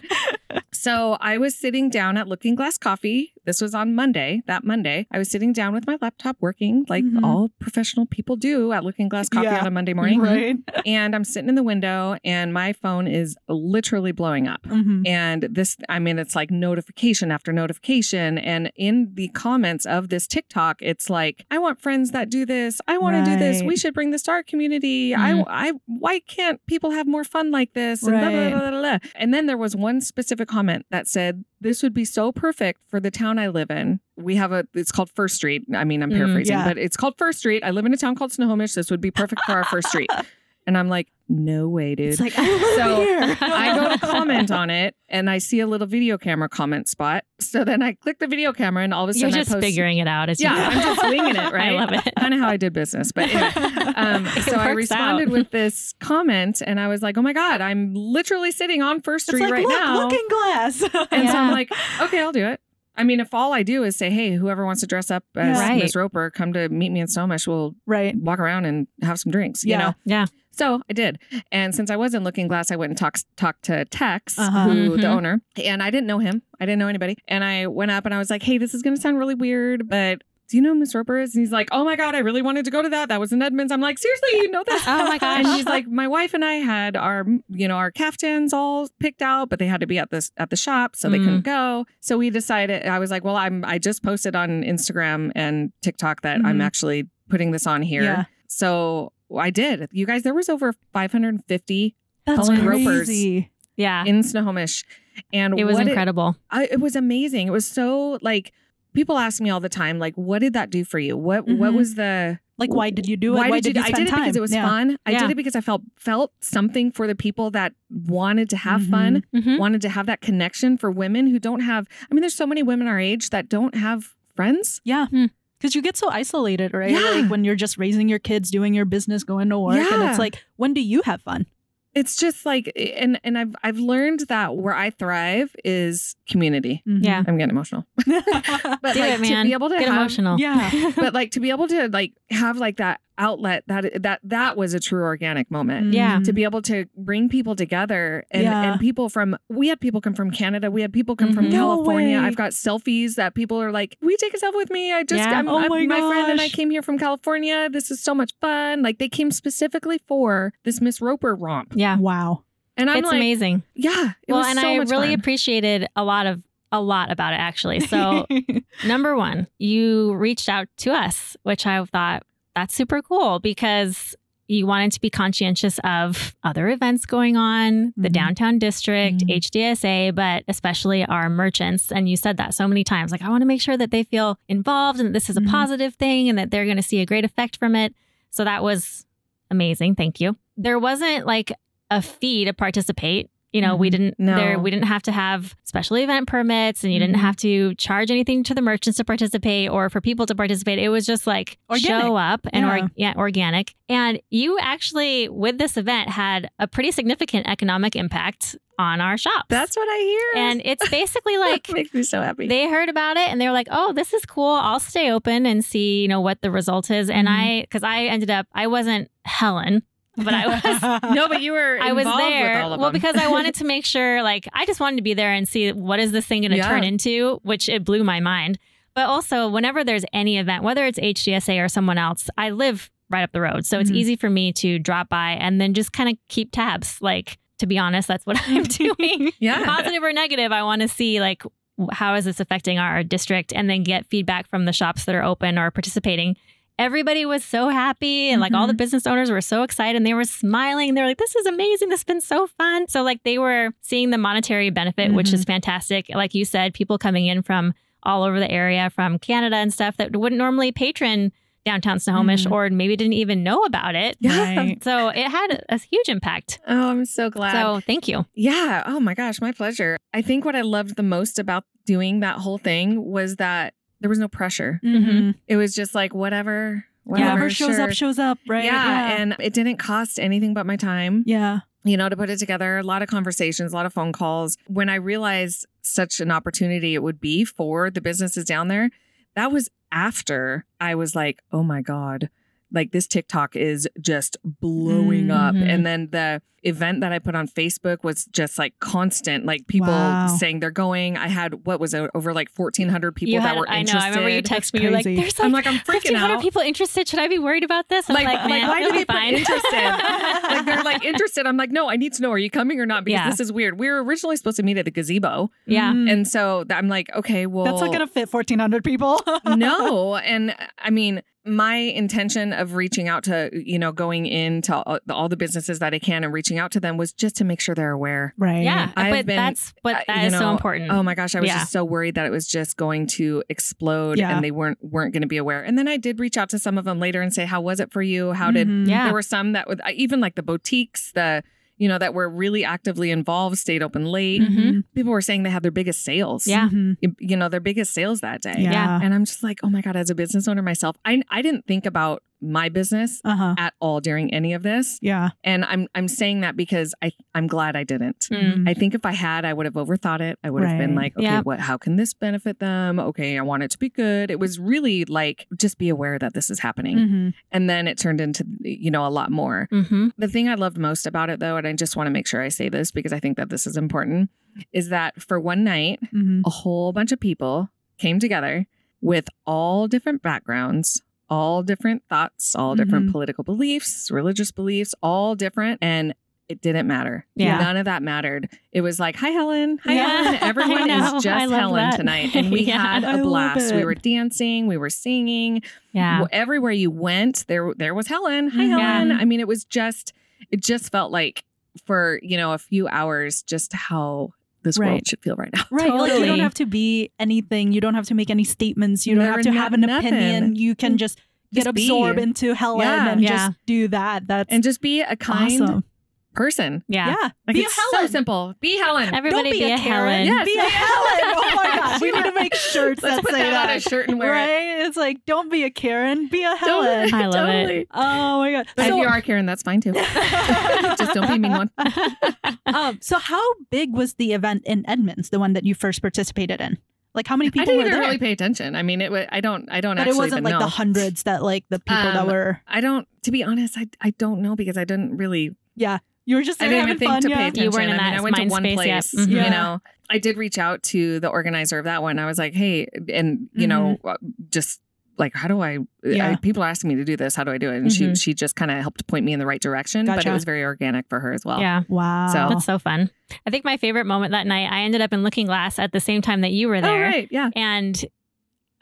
So I was sitting down at Looking Glass Coffee. This was on Monday. That Monday, I was sitting down with my laptop working, like Mhm. all professional people do at Looking Glass Coffee Yeah. on a Monday morning. right. And I'm sitting in the window, and my phone is literally blowing up. Mhm. And this, I mean, it's like notification after notification. And in the comments of this TikTok, it's like, I want friends that do this. I want to do this. We should bring this to our community. Mhm. I, I, why can't people have more fun like this? And, blah, blah, Right. blah, blah, blah. and then there was one specific comment that said, this would be so perfect for the town I live in. We have a, it's called First Street. I mean, I'm Mm, paraphrasing, yeah. but it's called First Street. I live in a town called Snohomish. This would be perfect for our First Street. And I'm like, no way, dude. It's like, I So. I go to comment on it and I see a little video camera comment spot. So then I click the video camera and all of a You're sudden just I post, figuring it out as Yeah, you go. I'm just winging it, right? I love it. Kind of how I did business. But anyway, um, It so I responded out. with this comment and I was like, oh my God, I'm literally sitting on First It's Street like, right look, now. looking glass. And so I'm like, okay, I'll do it. I mean, if all I do is say, hey, whoever wants to dress up as Yeah. Right. Miss Roper, come to meet me in Snohomish, we'll right. walk around and have some drinks, you Yeah. know? Yeah. So I did. And since I was in Looking Glass, I went and talked talked to Tex, Uh-huh. who the Mhm. owner, and I didn't know him. I didn't know anybody. And I went up and I was like, hey, this is going to sound really weird, but do you know Miss Roper is? And he's like, oh my God, I really wanted to go to that. That was in Edmonds. I'm like, seriously, you know that? Oh my God. And he's like, my wife and I had our, you know, our caftans all picked out, but they had to be at this at the shop, so they Mm. couldn't go. So we decided. I was like, well, I'm. I just posted on Instagram and TikTok that I'm Mhm. actually putting this on here. Yeah. So I did. You guys, there was over 550 That's Colin Ropers. yeah. in Snohomish, and It was incredible. I, it was amazing. It was so like people ask me all the time, like, what did that do for you? What what Mhm. was the Like, why did you do it? why, did you? I spend did it because it was Yeah. fun. I Yeah. did it because I felt felt something for the people that wanted to have Mhm. fun, Mhm. wanted to have that connection for women who don't have. I mean, there's so many women our age that don't have friends. Yeah. Hmm. Because you get so isolated, right? Yeah. Like when you're just raising your kids, doing your business, going to work. And it's like, when do you have fun? It's just like, eh, and and I've I've learned that where I thrive is community. Mm-hmm. Yeah. I'm getting emotional, but Do like it, man. to be able to Get have, emotional. Yeah. but like to be able to like have like that outlet that that that was a true organic moment. Yeah. Mhm. to be able to bring people together and, Yeah. and people from we had people come from Canada we had people come from Mhm. No California way. I've got selfies that people are like we take a selfie with me I just Yeah. I'm, Oh I'm- my friend and I came here from California this is so much fun like they came specifically for this Miss Roper romp yeah. Wow. and I'm it's like amazing. yeah it well, was and so I much really fun. appreciated a lot of a lot about it actually. So number one, you reached out to us, which I thought that's super cool because you wanted to be conscientious of other events going on, the Mhm. downtown district, Mhm. HDSA, but especially our merchants. And you said that so many times. Like, I want to make sure that they feel involved and that this is a Mhm. positive thing and that they're going to see a great effect from it. So that was amazing. Thank you. There wasn't like a fee to participate. You know, we Mhm. didn't No. there we didn't have to have special event permits and you didn't Mhm. have to charge anything to the merchants to participate or for people to participate. It was just like Organic. show up and Yeah. or, yeah, organic. And you actually with this event had a pretty significant economic impact on our shops. that's what I hear and it's basically like makes me so happy they heard about it and they were like, "Oh, this is cool. I'll stay open and see, you know, what the result is." And Mhm. I, because I ended up, I wasn't Helen, but I was. no but you were I was there. with all of well, them. because I wanted to make sure, like, I just wanted to be there and see what is this thing going to Yeah. turn into, which it blew my mind. But also, whenever there's any event, whether it's HDSA or someone else, I live right up the road, so it's Mhm. easy for me to drop by and then just kind of keep tabs. Like, to be honest, that's what I'm doing yeah positive or negative, I want to see like how is this affecting our district and then get feedback from the shops that are open or participating. Everybody was so happy and like all the business owners were so excited and they were smiling. They were like, this is amazing. This has been so fun. So like they were seeing the monetary benefit, which is fantastic. Like you said, people coming in from all over the area from Canada and stuff that wouldn't normally patron downtown Snohomish Mhm. or maybe didn't even know about it. yeah Right. So it had a huge impact. oh I'm so glad So thank you. Yeah. Oh my gosh, my pleasure. I think what I loved the most about doing that whole thing was that there was no pressure. Mhm. It was just like whatever, whatever, Whatever shows sure. up, shows up, right? Yeah, and it didn't cost anything but my time, yeah. you know, to put it together. A lot of conversations, a lot of phone calls. When I realized such an opportunity it would be for the businesses down there, that was after I was like, oh my God, like this TikTok is just blowing up. Mhm. And then the event that I put on Facebook was just like constant, like people Wow. saying they're going. I had, what was it, over like 1,400 people You that had- were I know. interested. I remember you That's texted me. You're like, "There's like, I'm like, I'm freaking 1,500 out. people interested. Should I be worried about this?" I'm like, like, like, why it'll do they be put fine." interested? like they're like interested. I'm like, no, I need to know. Are you coming or not? Because Yeah. this is weird. We were originally supposed to meet at the gazebo, yeah, Mm. and so I'm like, okay, well, that's not going to fit 1,400 people. no, and I mean, my intention of reaching out to, you know, going into all, all the businesses that I can and reaching out to them was just to make sure they're aware. Right. Yeah, I've but been- that's what uh, that you is so important. Oh my gosh, I was Yeah. just so worried that it was just going to explode Yeah. and they weren't weren't going to be aware. And then I did reach out to some of them later and say, "How was it for you? How did?" Mhm. Yeah. There were some that would even like the boutiques, the you know that were really actively involved, stayed open late. Mhm. People were saying they had their biggest sales. Yeah. Mhm. you, you know their biggest sales that day. Yeah. Yeah. And I'm just like, oh my god, as a business owner myself, I I didn't think about my business Uh huh. at all during any of this. Yeah. And I'm I'm saying that because I I'm glad I didn't. Mm. I think if I had, I would have overthought it. I would have been like, okay, Yeah. what? How can this benefit them? Okay, I want it to be good. It was really like just be aware that this is happening, Mhm. and then it turned into you know a lot more. Mm-hmm. The thing I loved most about it, though, and I just want to make sure I say this because I think that this is important, is that for one night, Mhm. a whole bunch of people came together with all different backgrounds, all different thoughts, all different Mhm. political beliefs, religious beliefs, all different. And it didn't matter. Yeah. None of that mattered. It was like, hi, Helen. Hi, Yeah. Helen. Everyone is just Helen that. tonight. And we Yeah. had I a love blast. We were dancing, we were singing. Yeah. Everywhere you went, there there was Helen. Hi, Mhm. Helen. I mean, it was just, it just felt like for, you know, a few hours, just how this Right. world should feel right now. Right. Like you don't have to be anything. You don't have to make any statements. You don't There have to no- have an nothing. opinion. You can just get Just be. absorbed into Helen Yeah. and Yeah. just do that. That's and just be a kind awesome. Person. yeah. Yeah. Like be it's a Helen. so simple. Be Helen. Everybody don't be, a, Helen. Karen. Yes, be be a a Helen. Oh my gosh. We need to make shirts Let's that put say that, that. on a shirt and wear it. right? It's like, don't be a Karen. Be a Helen. I love it. Oh my god. But So- if you are Karen, that's fine too. Just don't be a mean one. um, so how big was the event in Edmonds, the one that you first participated in? Like how many people? I people didn't were even there? really pay attention. I mean, it. wa- I don't. I don't but it wasn't even like know. the hundreds that like the people that Um, were I don't. To be honest, I I don't know because I didn't really. yeah. You were just I there didn't even having think fun, to pay yeah. attention. You weren't in I mean, that I went to one space yet. place. Mhm. You know, I did reach out to the organizer of that one. I was like, hey, and you know, uh, just like how do I, Yeah. I people are asking me to do this how do i do it and Mhm. she she just kind of helped point me in the right direction gotcha. but it was very organic for her as well yeah. Wow. So- That's so fun. I think my favorite moment that night, I ended up in Looking Glass at the same time that you were there. oh right yeah And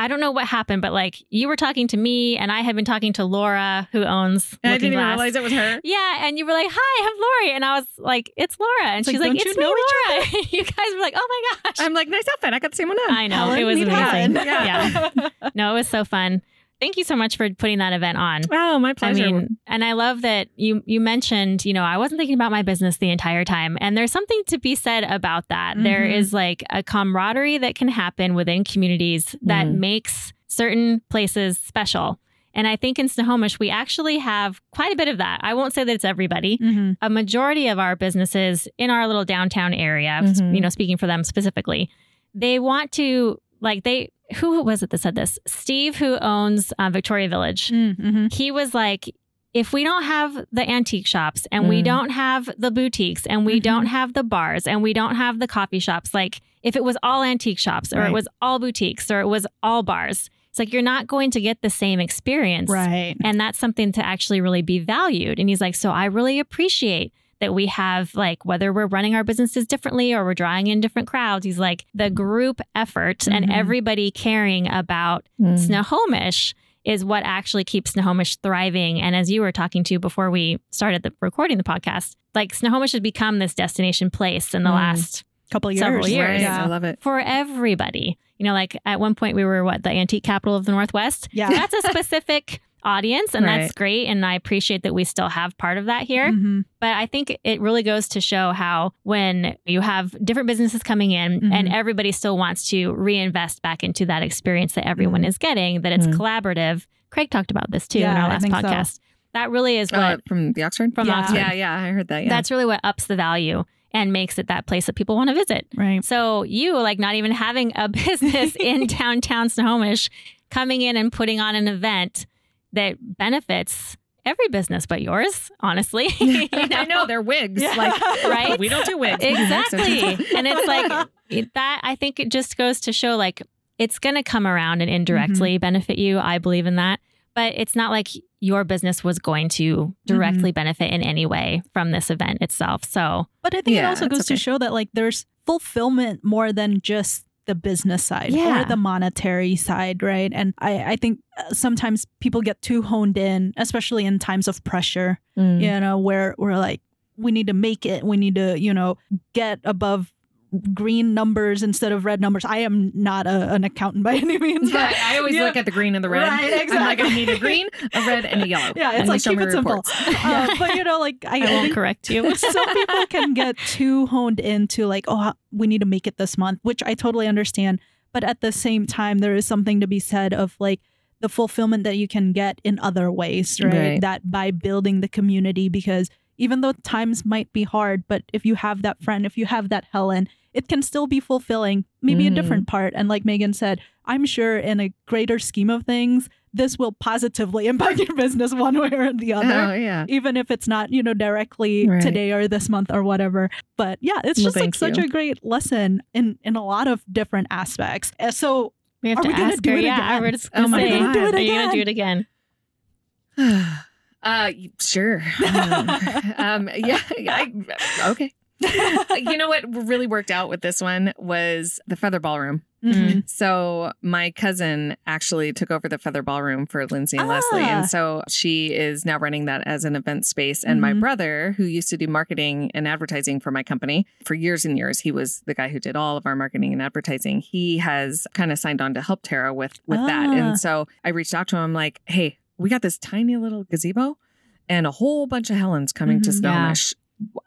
I don't know what happened, but like you were talking to me and I had been talking to Laura, who owns And i didn't even realize it was her Yeah, and you were like, "Hi, I'm Lorry," and I was like, "It's Laura," and It's she's like, like, "Don't "It's you me, Laura." you guys were like, "Oh my gosh!" i'm like nice outfit i got the same one on I know Helen, it was amazing. Helen. Yeah, no, it was so fun. Thank you so much for putting that event on. oh my pleasure I mean, and I love that you you mentioned, you know, I wasn't thinking about my business the entire time, and there's something to be said about that. There Mhm. is like a camaraderie that can happen within communities that Mm. makes certain places special. And I think in Snohomish, we actually have quite a bit of that. I won't say that it's everybody. Mhm. A majority of our businesses in our little downtown area, Mhm. you know, speaking for them specifically, they want to like they who was it that said this? Steve, who owns uh, Victoria Village, Mhm. he was like, if we don't have the antique shops and we Mm. don't have the boutiques and we Mhm. don't have the bars and we don't have the coffee shops, like if it was all antique shops or Right. it was all boutiques or it was all bars, it's like you're not going to get the same experience. Right. And that's something to actually really be valued. And he's like, so I really appreciate that we have like whether we're running our businesses differently or we're drawing in different crowds. He's like the group effort and Mhm. everybody caring about Mm. Snohomish is what actually keeps Snohomish thriving. And as you were talking to before we started the recording the podcast, like Snohomish has become this destination place in the Mm. last Couple years. Several years. Yeah. i love it for everybody. You know, like at one point we were what the antique capital of the Northwest. Yeah. That's a specific audience and that's great and I appreciate that we still have part of that here. Mhm. But I think it really goes to show how when you have different businesses coming in and Mhm. everybody still wants to reinvest back into that experience that everyone is getting, that it's Mhm. collaborative. Craig talked about this too in our last think so. podcast. That really is what uh, from the oxford from Yeah. Oxford. yeah yeah i heard that yeah That's really what ups the value and makes it that place that people want to visit. Right. So you like not even having a business in downtown Snohomish coming in and putting on an event that benefits every business but yours, honestly. You i know they're wigs Yeah. like Right? we don't do wigs We do wigs. Exactly. and it's like that I think it just goes to show like it's going to come around and indirectly mm-hmm. benefit you. I believe in that. But it's not like your business was going to mm-hmm. directly benefit in any way from this event itself. So, But I think it also it's goes to show that like there's fulfillment more than just the business side Yeah. or the monetary side, right? And I, I think uh, sometimes people get too honed in, especially in times of pressure, Mm. you know, where we're like, we need to make it, we need to, you know, get above green numbers instead of red numbers. I am not a, an accountant by any means, but I always Yeah. look at the green and the red. Right, I'm like, I need a green, a red, and a yellow. yeah, it's like keep it simple. reports. Uh, but you know, like I, I I won't think correct you. some people can get too honed into like, oh, we need to make it this month, which I totally understand. But at the same time, there is something to be said of like the fulfillment that you can get in other ways, right? Right. That by building the community, because even though times might be hard, but if you have that friend, if you have that Helen, it can still be fulfilling, maybe Mhm. a different part. And like Megan said, I'm sure in a greater scheme of things, this will positively impact your business one way or the other Oh yeah. even if it's not you know directly Right. today or this month or whatever but yeah it's Well, just like such you. a great lesson in in a lot of different aspects Uh, so We have to we ask do her. it Yeah, again? we're just Oh my God. Are you gonna do it again? Uh, sure. um, yeah. I, okay. you know what really worked out with this one was the feather ballroom. Mhm. So my cousin actually took over the feather ballroom for Lindsay and Leslie, Ah. and so she is now running that as an event space. And my Mhm. brother, who used to do marketing and advertising for my company for years and years, he was the guy who did all of our marketing and advertising. He has kind of signed on to help Tara with with that, Ah. and so I reached out to him like, "Hey, we got this tiny little gazebo." And a whole bunch of Helens coming to Mhm. Yeah. Snohomish.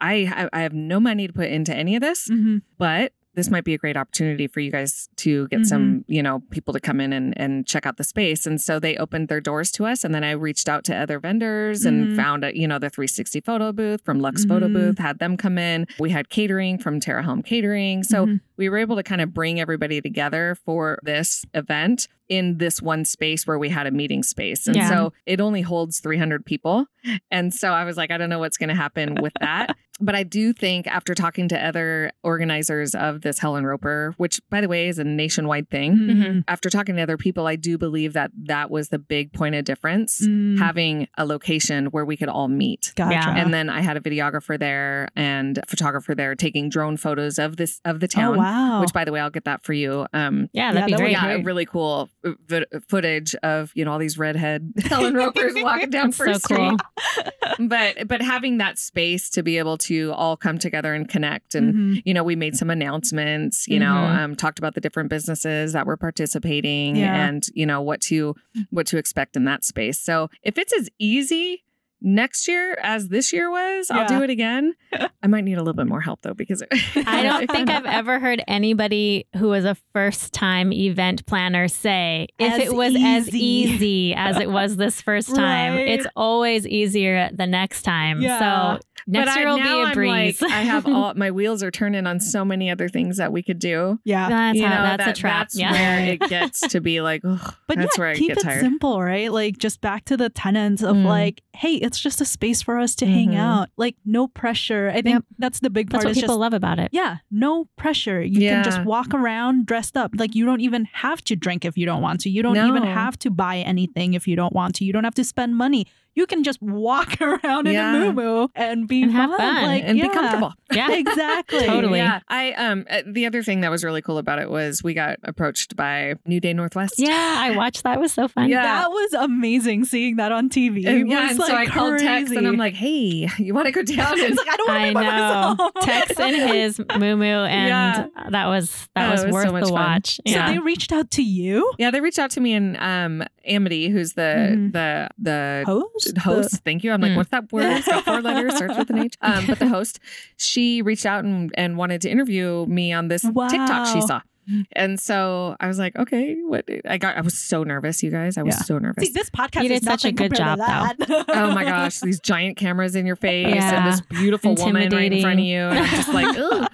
I I have no money to put into any of this, Mhm. but this might be a great opportunity for you guys to get some, you know, people to come in and, and check out the space. And so they opened their doors to us. And then I reached out to other vendors and Mhm. found, a, you know, the 360 photo booth from Lux Photo Mhm. Booth, had them come in. We had catering from Terra Home Catering. So Mhm. we were able to kind of bring everybody together for this event in this one space where we had a meeting space. And Yeah. so it only holds 300 people. And so I was like, I don't know what's going to happen with that. But I do think after talking to other organizers of this Helen Roper, which by the way is a nationwide thing, Mhm. after talking to other people, I do believe that that was the big point of difference. Mm. Having a location where we could all meet. Gotcha. Yeah. And then I had a videographer there and a photographer there taking drone photos of this of the oh town. wow. Which, by the way, I'll get that for you. Um, Yeah, Yeah, that'd be great. yeah, great. really cool uh, vi- footage of you know all these redhead Helen Ropers walking down That's so First cool. Street. But but having that space to be able to all come together and connect and. Mhm. You know, we made some announcements, you know, Mhm. um, talked about the different businesses that were participating Yeah. and, you know, what to what to expect in that space. So if it's as easy next year as this year was, I'll do it again. I might need a little bit more help though, because I don't think I've ever heard anybody who was a first time event planner say if As it was as easy. easy as it was this first time, Right. it's always easier the next time. Yeah. So next but year I, will now be a I'm breeze. like, I have all my wheels are turning on so many other things that we could do. yeah. that's you how, know, that's that, a trap. That's yeah. where it gets to be like, ugh, But that's yeah, where I keep get it tired. simple, right? Like just back to the tenets of Mm. like, hey, it's just a space for us to hang Mhm. out. Like no pressure. I think Yep. that's the big part. That's what is people just love about it. yeah, no pressure. You Yeah. can just walk around dressed up. Like you don't even have to drink if you don't want to. You don't even have to buy anything if you don't want to. You don't have to spend money. You can just walk around Yeah. in a moo and be And have fun. fun Like, and yeah. be comfortable. Yeah. Exactly. Totally. Yeah. I um uh, the other thing that was really cool about it was we got approached by New Day Northwest. Yeah, I watched that. It was so fun. Yeah. That was amazing seeing that on TV. And, It yeah, was and like so I called Tex and. I'm like, hey, you want to go down? And It's like, I don't want to be by know. myself. Tex and his moo and Yeah. that was that Oh, was was worth so the fun. watch. So they reached out to you, yeah, they reached out to me and um Amity, who's the Mhm. the the host. Host. Thank you. I'm like, Mm. what's that word? It's got four letters, starts with an H. Um, but the host, she reached out and, and wanted to interview me on this TikTok she saw. And so I was like, okay, what? I got, I was so nervous, you guys. I was Yeah. so nervous. See, this podcast You did is such a good job, to that. oh my gosh, these giant cameras in your face and this beautiful woman right in front of you. And I'm just like, Ugh.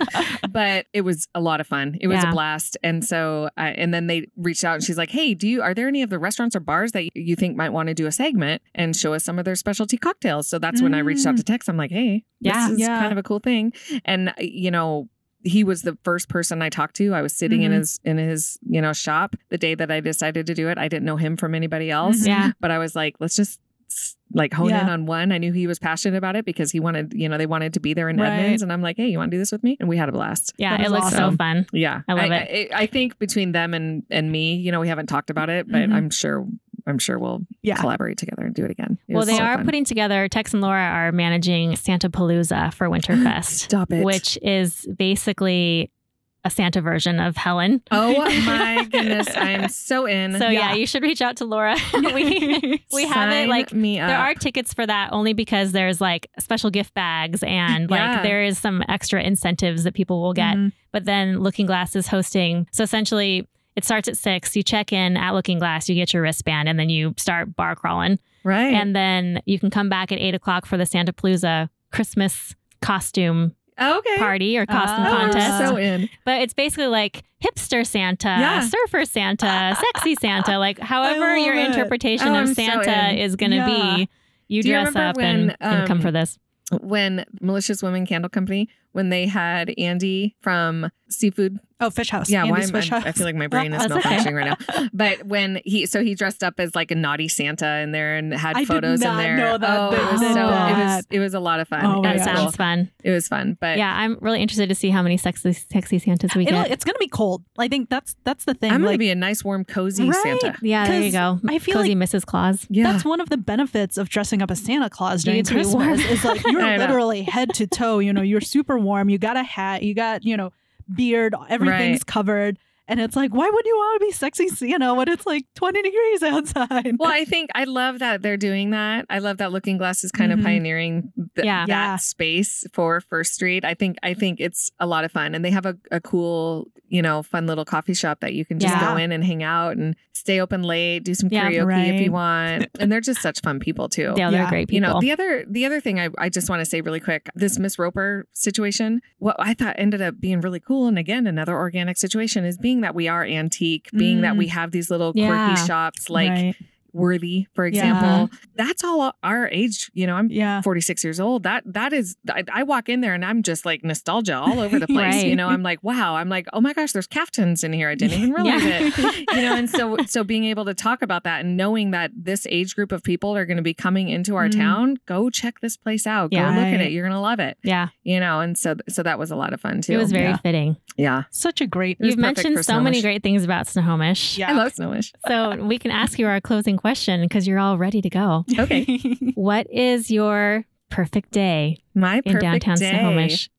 but it was a lot of fun. It was Yeah. a blast. And so, uh, and then they reached out and she's like, hey, do you, are there any of the restaurants or bars that you think might want to do a segment and show us some of their specialty cocktails? So that's when I reached out to Tex. I'm like, hey, Yeah. this is Yeah. kind of a cool thing. And, uh, you know, he was the first person I talked to. I was sitting in Mhm. his in his you know shop the day that I decided to do it. I didn't know him from anybody else, Mhm. yeah. but I was like, let's just like hone in on one. I knew he was passionate about it because he wanted, you know, they wanted to be there in Right. Edmonds. And I'm like, hey, you want to do this with me? And we had a blast. Yeah, it it looks so fun. Yeah. I love I, I, I think between them and, and me, you know, we haven't talked about it, but Mhm. I'm sure, I'm sure we'll Yeah. collaborate together and do it again. It Well, they so are fun. putting together, Tex and Laura are managing Santa Palooza for Winterfest, Stop it. which is basically a Santa version of Helen. Oh my goodness. I'm so in. So yeah, Yeah. you should reach out to Laura. we we have it like there are tickets for that only because there's like special gift bags and like Yeah. there is some extra incentives that people will get. Mhm. But then Looking Glass is hosting. So essentially it starts at six. You check in at Looking Glass, you get your wristband, and then you start bar crawling. right. And then you can come back at eight o'clock for the Santa Palooza Christmas costume okay. party or costume. Oh, contest. so in. But it's basically like hipster Santa, Yeah. surfer Santa, sexy Santa, like however your it. interpretation Oh, of I'm Santa in. is going to Yeah. be. You Do dress remember up when, and, and come um, for this. When Malicious Women Candle Company, when they had Andy from Seafood Oh, Fish House. Yeah, why Andy's am I, Fish House. I feel like my brain is That's okay. malfunctioning right now. But when he, so he dressed up as like a naughty Santa in there and had I did photos not in there. know that oh, it was did so it was it was a lot of fun. Oh it That was sounds cool. fun. It was fun, but Yeah, I'm really interested to see how many sexy, sexy Santas we It'll, get. it's gonna be cold. I think that's that's the thing. I'm gonna be a nice, warm, cozy Right? Santa. yeah, there you go. I feel Cozy Mrs. Claus. Yeah, That's one of the benefits of dressing up as Santa Claus You during need to be warm. Christmas. Is like you're literally head to toe. You know, you're super warm. You got a hat. You got you know beard. Everything's Right. covered. And it's like, why would you want to be sexy you know, when it's like 20 degrees outside? Well, I think I love that they're doing that. I love that Looking Glass is kind Mhm. of pioneering th- Yeah. that Yeah. space for First Street. I think I think it's a lot of fun, and they have a, a cool, you know, fun little coffee shop that you can just Yeah. go in and hang out and stay open late, do some Yeah, karaoke if you want, and they're just such fun people too. Yeah, they're Yeah. great people. You know, the other the other thing I, I just want to say really quick, this Miss Roper situation, what I thought ended up being really cool, and again, another organic situation is being that we are antique, being that Mm. we have these little Yeah. quirky shops like Right. Worthy, for Yeah. example. That's all our age. You know, I'm Yeah. 46 years old. That that is I, I walk in there and I'm just like nostalgia all over the place. Right. You know, I'm like, wow. I'm like, oh my gosh, there's caftans in here. I didn't even realize Yeah. it. You know, and so so being able to talk about that and knowing that this age group of people are going to be coming into our Mm. town, go check this place out. Go Yeah. look at it. You're gonna love it. yeah, You know, and so so that was a lot of fun too. it was very Yeah. fitting. yeah. Such a great. You've mentioned so many great things about Snohomish. Yeah. I love Snowish. So we can ask you our closing question because you're all ready to go. Okay. What is your perfect day My in perfect downtown day. Snohomish?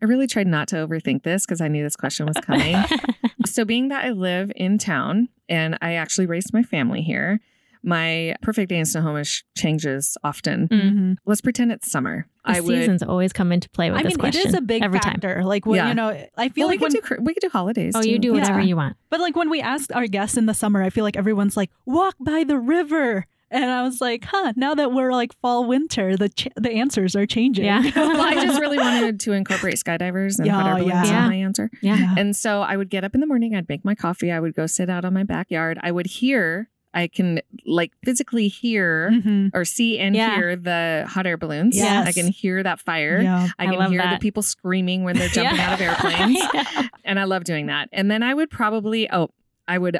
I really tried not to overthink this because I knew this question was coming. so, being that I live in town and I actually raised my family here, my perfect day in Snohomish changes often. Mhm. Let's pretend it's summer. the I would. seasons always come into play with I this mean, question. it is a big every time. factor. Like, when, Yeah. you know, I feel Well, we like when do we could do holidays. Oh, you do whatever fine. you want. But like when we asked our guests in the summer, I feel like everyone's like, walk by the river. And I was like, huh, now that we're like fall winter, the ch- the answers are changing. Yeah. well, I just really wanted to incorporate skydivers and Yeah, hot air balloons yeah. in my answer. Yeah. Yeah. And so I would get up in the morning, I'd make my coffee, I would go sit out on my backyard. I would hear, I can like physically hear Mhm. or see and Yeah. hear the hot air balloons. Yes. I can hear that fire. Yeah. I I can love hear the people screaming when they're jumping Yeah. out of airplanes. Yeah. and I love doing that. And then I would probably, oh, I would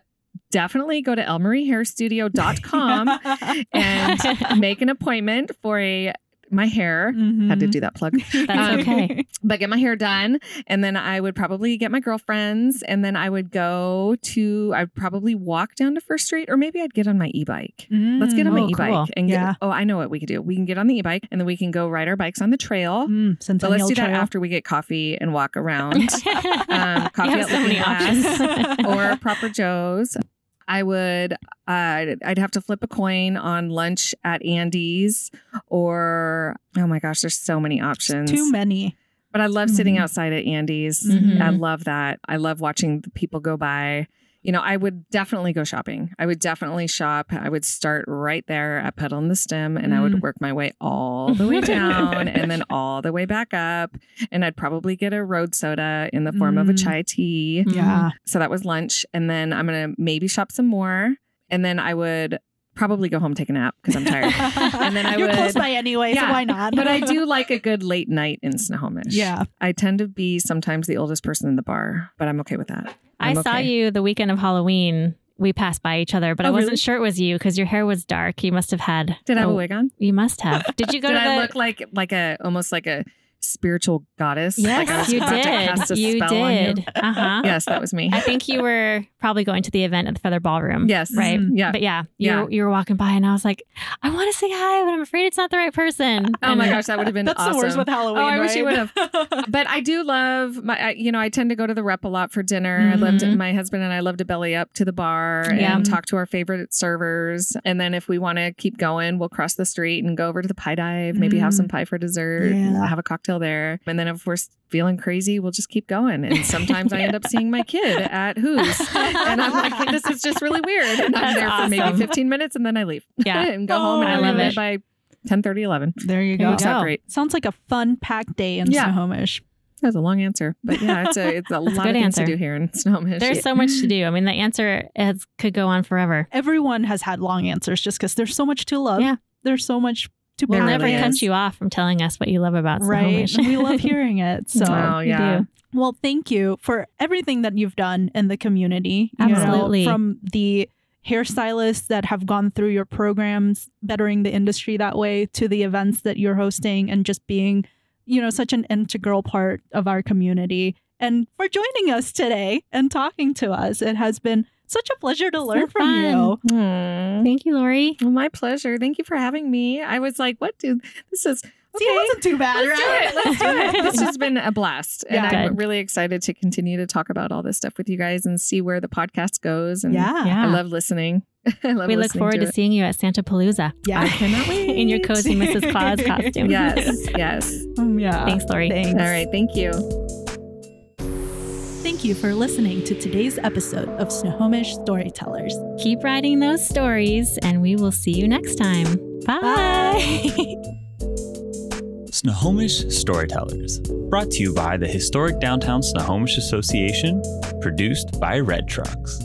definitely go to ellemariehairstudio.com and make an appointment for a my hair. Had to Mhm. do that plug. That's Um, okay. But get my hair done. And then I would probably get my girlfriends. And then I would go to, I'd probably walk down to First Street, or maybe I'd get on my e bike. Let's get on my Oh, e bike cool. and get, Yeah. oh, I know what we could do. We can get on the e bike and then we can go ride our bikes on the trail. Mm, But let's do that Trail. after we get coffee and walk around. um, coffee at so many Looking Glass options. or Proper Joe's. I would, uh, I'd have to flip a coin on lunch at Andy's, or oh my gosh, there's so many options. Too many. But I love sitting outside at Andy's. Mhm. I love that. I love watching the people go by. You know, I would definitely go shopping. I would definitely shop. I would start right there at Pedal in the Stem and I would work my way all the way down and then all the way back up. And I'd probably get a road soda in the form of a Mm. chai tea. Yeah. So that was lunch. And then I'm going to maybe shop some more. And then I would probably go home, take a nap because I'm tired. And then I You're close by anyway, so why not? but I do like a good late night in Snohomish. Yeah. I tend to be sometimes the oldest person in the bar, but I'm okay with that. I saw okay. you the weekend of Halloween we passed by each other, but oh, I Oh, wasn't really? sure it was you because your hair was dark. You must have had. Did I have a wig on? You must have. Did you go to Did to I the? look like like a almost like a spiritual goddess? yes, like I was you about to cast did. a You spell did. Uh huh. Yes, that was me. I think you were probably going to the event at the Feather Ballroom. Yes. Right. Mhm. Yeah. But yeah, you, Yeah. Were, you were walking by and I was like, I want to say hi, but I'm afraid it's not the right person. Oh my gosh, that would have been That's awesome. the worst with Halloween. Oh, I wish you would have. But I do love my, I, you know, I tend to go to the rep a lot for dinner. I love to, Mhm. my husband and I love to belly up to the bar Yeah. and talk to our favorite servers. And then if we want to keep going, we'll cross the street and go over to the pie dive, maybe have Mm. some pie for dessert, Yeah. have a cocktail there. And then if we're feeling crazy, we'll just keep going. And sometimes I end up seeing my kid at Who's. And I'm like, this is just really weird. And I'm That's there for maybe 15 minutes and then I leave. Yeah. and go Oh, home and I I love love it. it by 10 30, 11. There you go. you Works out go. great. Sounds like a fun packed day in Yeah. Snohomish. That's a long answer, but yeah, it's a it's a That's a lot good of things answer. to do here in Snohomish. There's so much to do. I mean, the answer has, could go on forever. Everyone has had long answers just because there's so much to love. Yeah. There's so much to We'll never really cut you off from telling us what you love about Right. Snohomish. we love hearing it. So Oh, yeah. do. Well, thank you for everything that you've done in the community. you know, Absolutely. from the hairstylists that have gone through your programs, bettering the industry that way, to the events that you're hosting and just being, you know, such an integral part of our community. And for joining us today and talking to us. It has been such a pleasure to So learn from you. Hmm. Thank you, Lorry. Well, my pleasure. Thank you for having me. I was like, what do this is See, it wasn't too bad, Let's right? do it. Let's do it. This has been a blast. And I'm Good. really excited to continue to talk about all this stuff with you guys and see where the podcast goes. And yeah. Yeah. I love listening. I love we look forward to, it. seeing you at Santa Palooza Yeah. I cannot wait. in your cozy Mrs. Claus costume. Yes, yes. Um, yeah. Thanks, Lorry. Thanks. All right. Thank you. Thank you for listening to today's episode of Snohomish Storytellers. Keep writing those stories, and we will see you next time. Bye. Snohomish Storytellers, brought to you by the Historic Downtown Snohomish Association, produced by Red Trucks.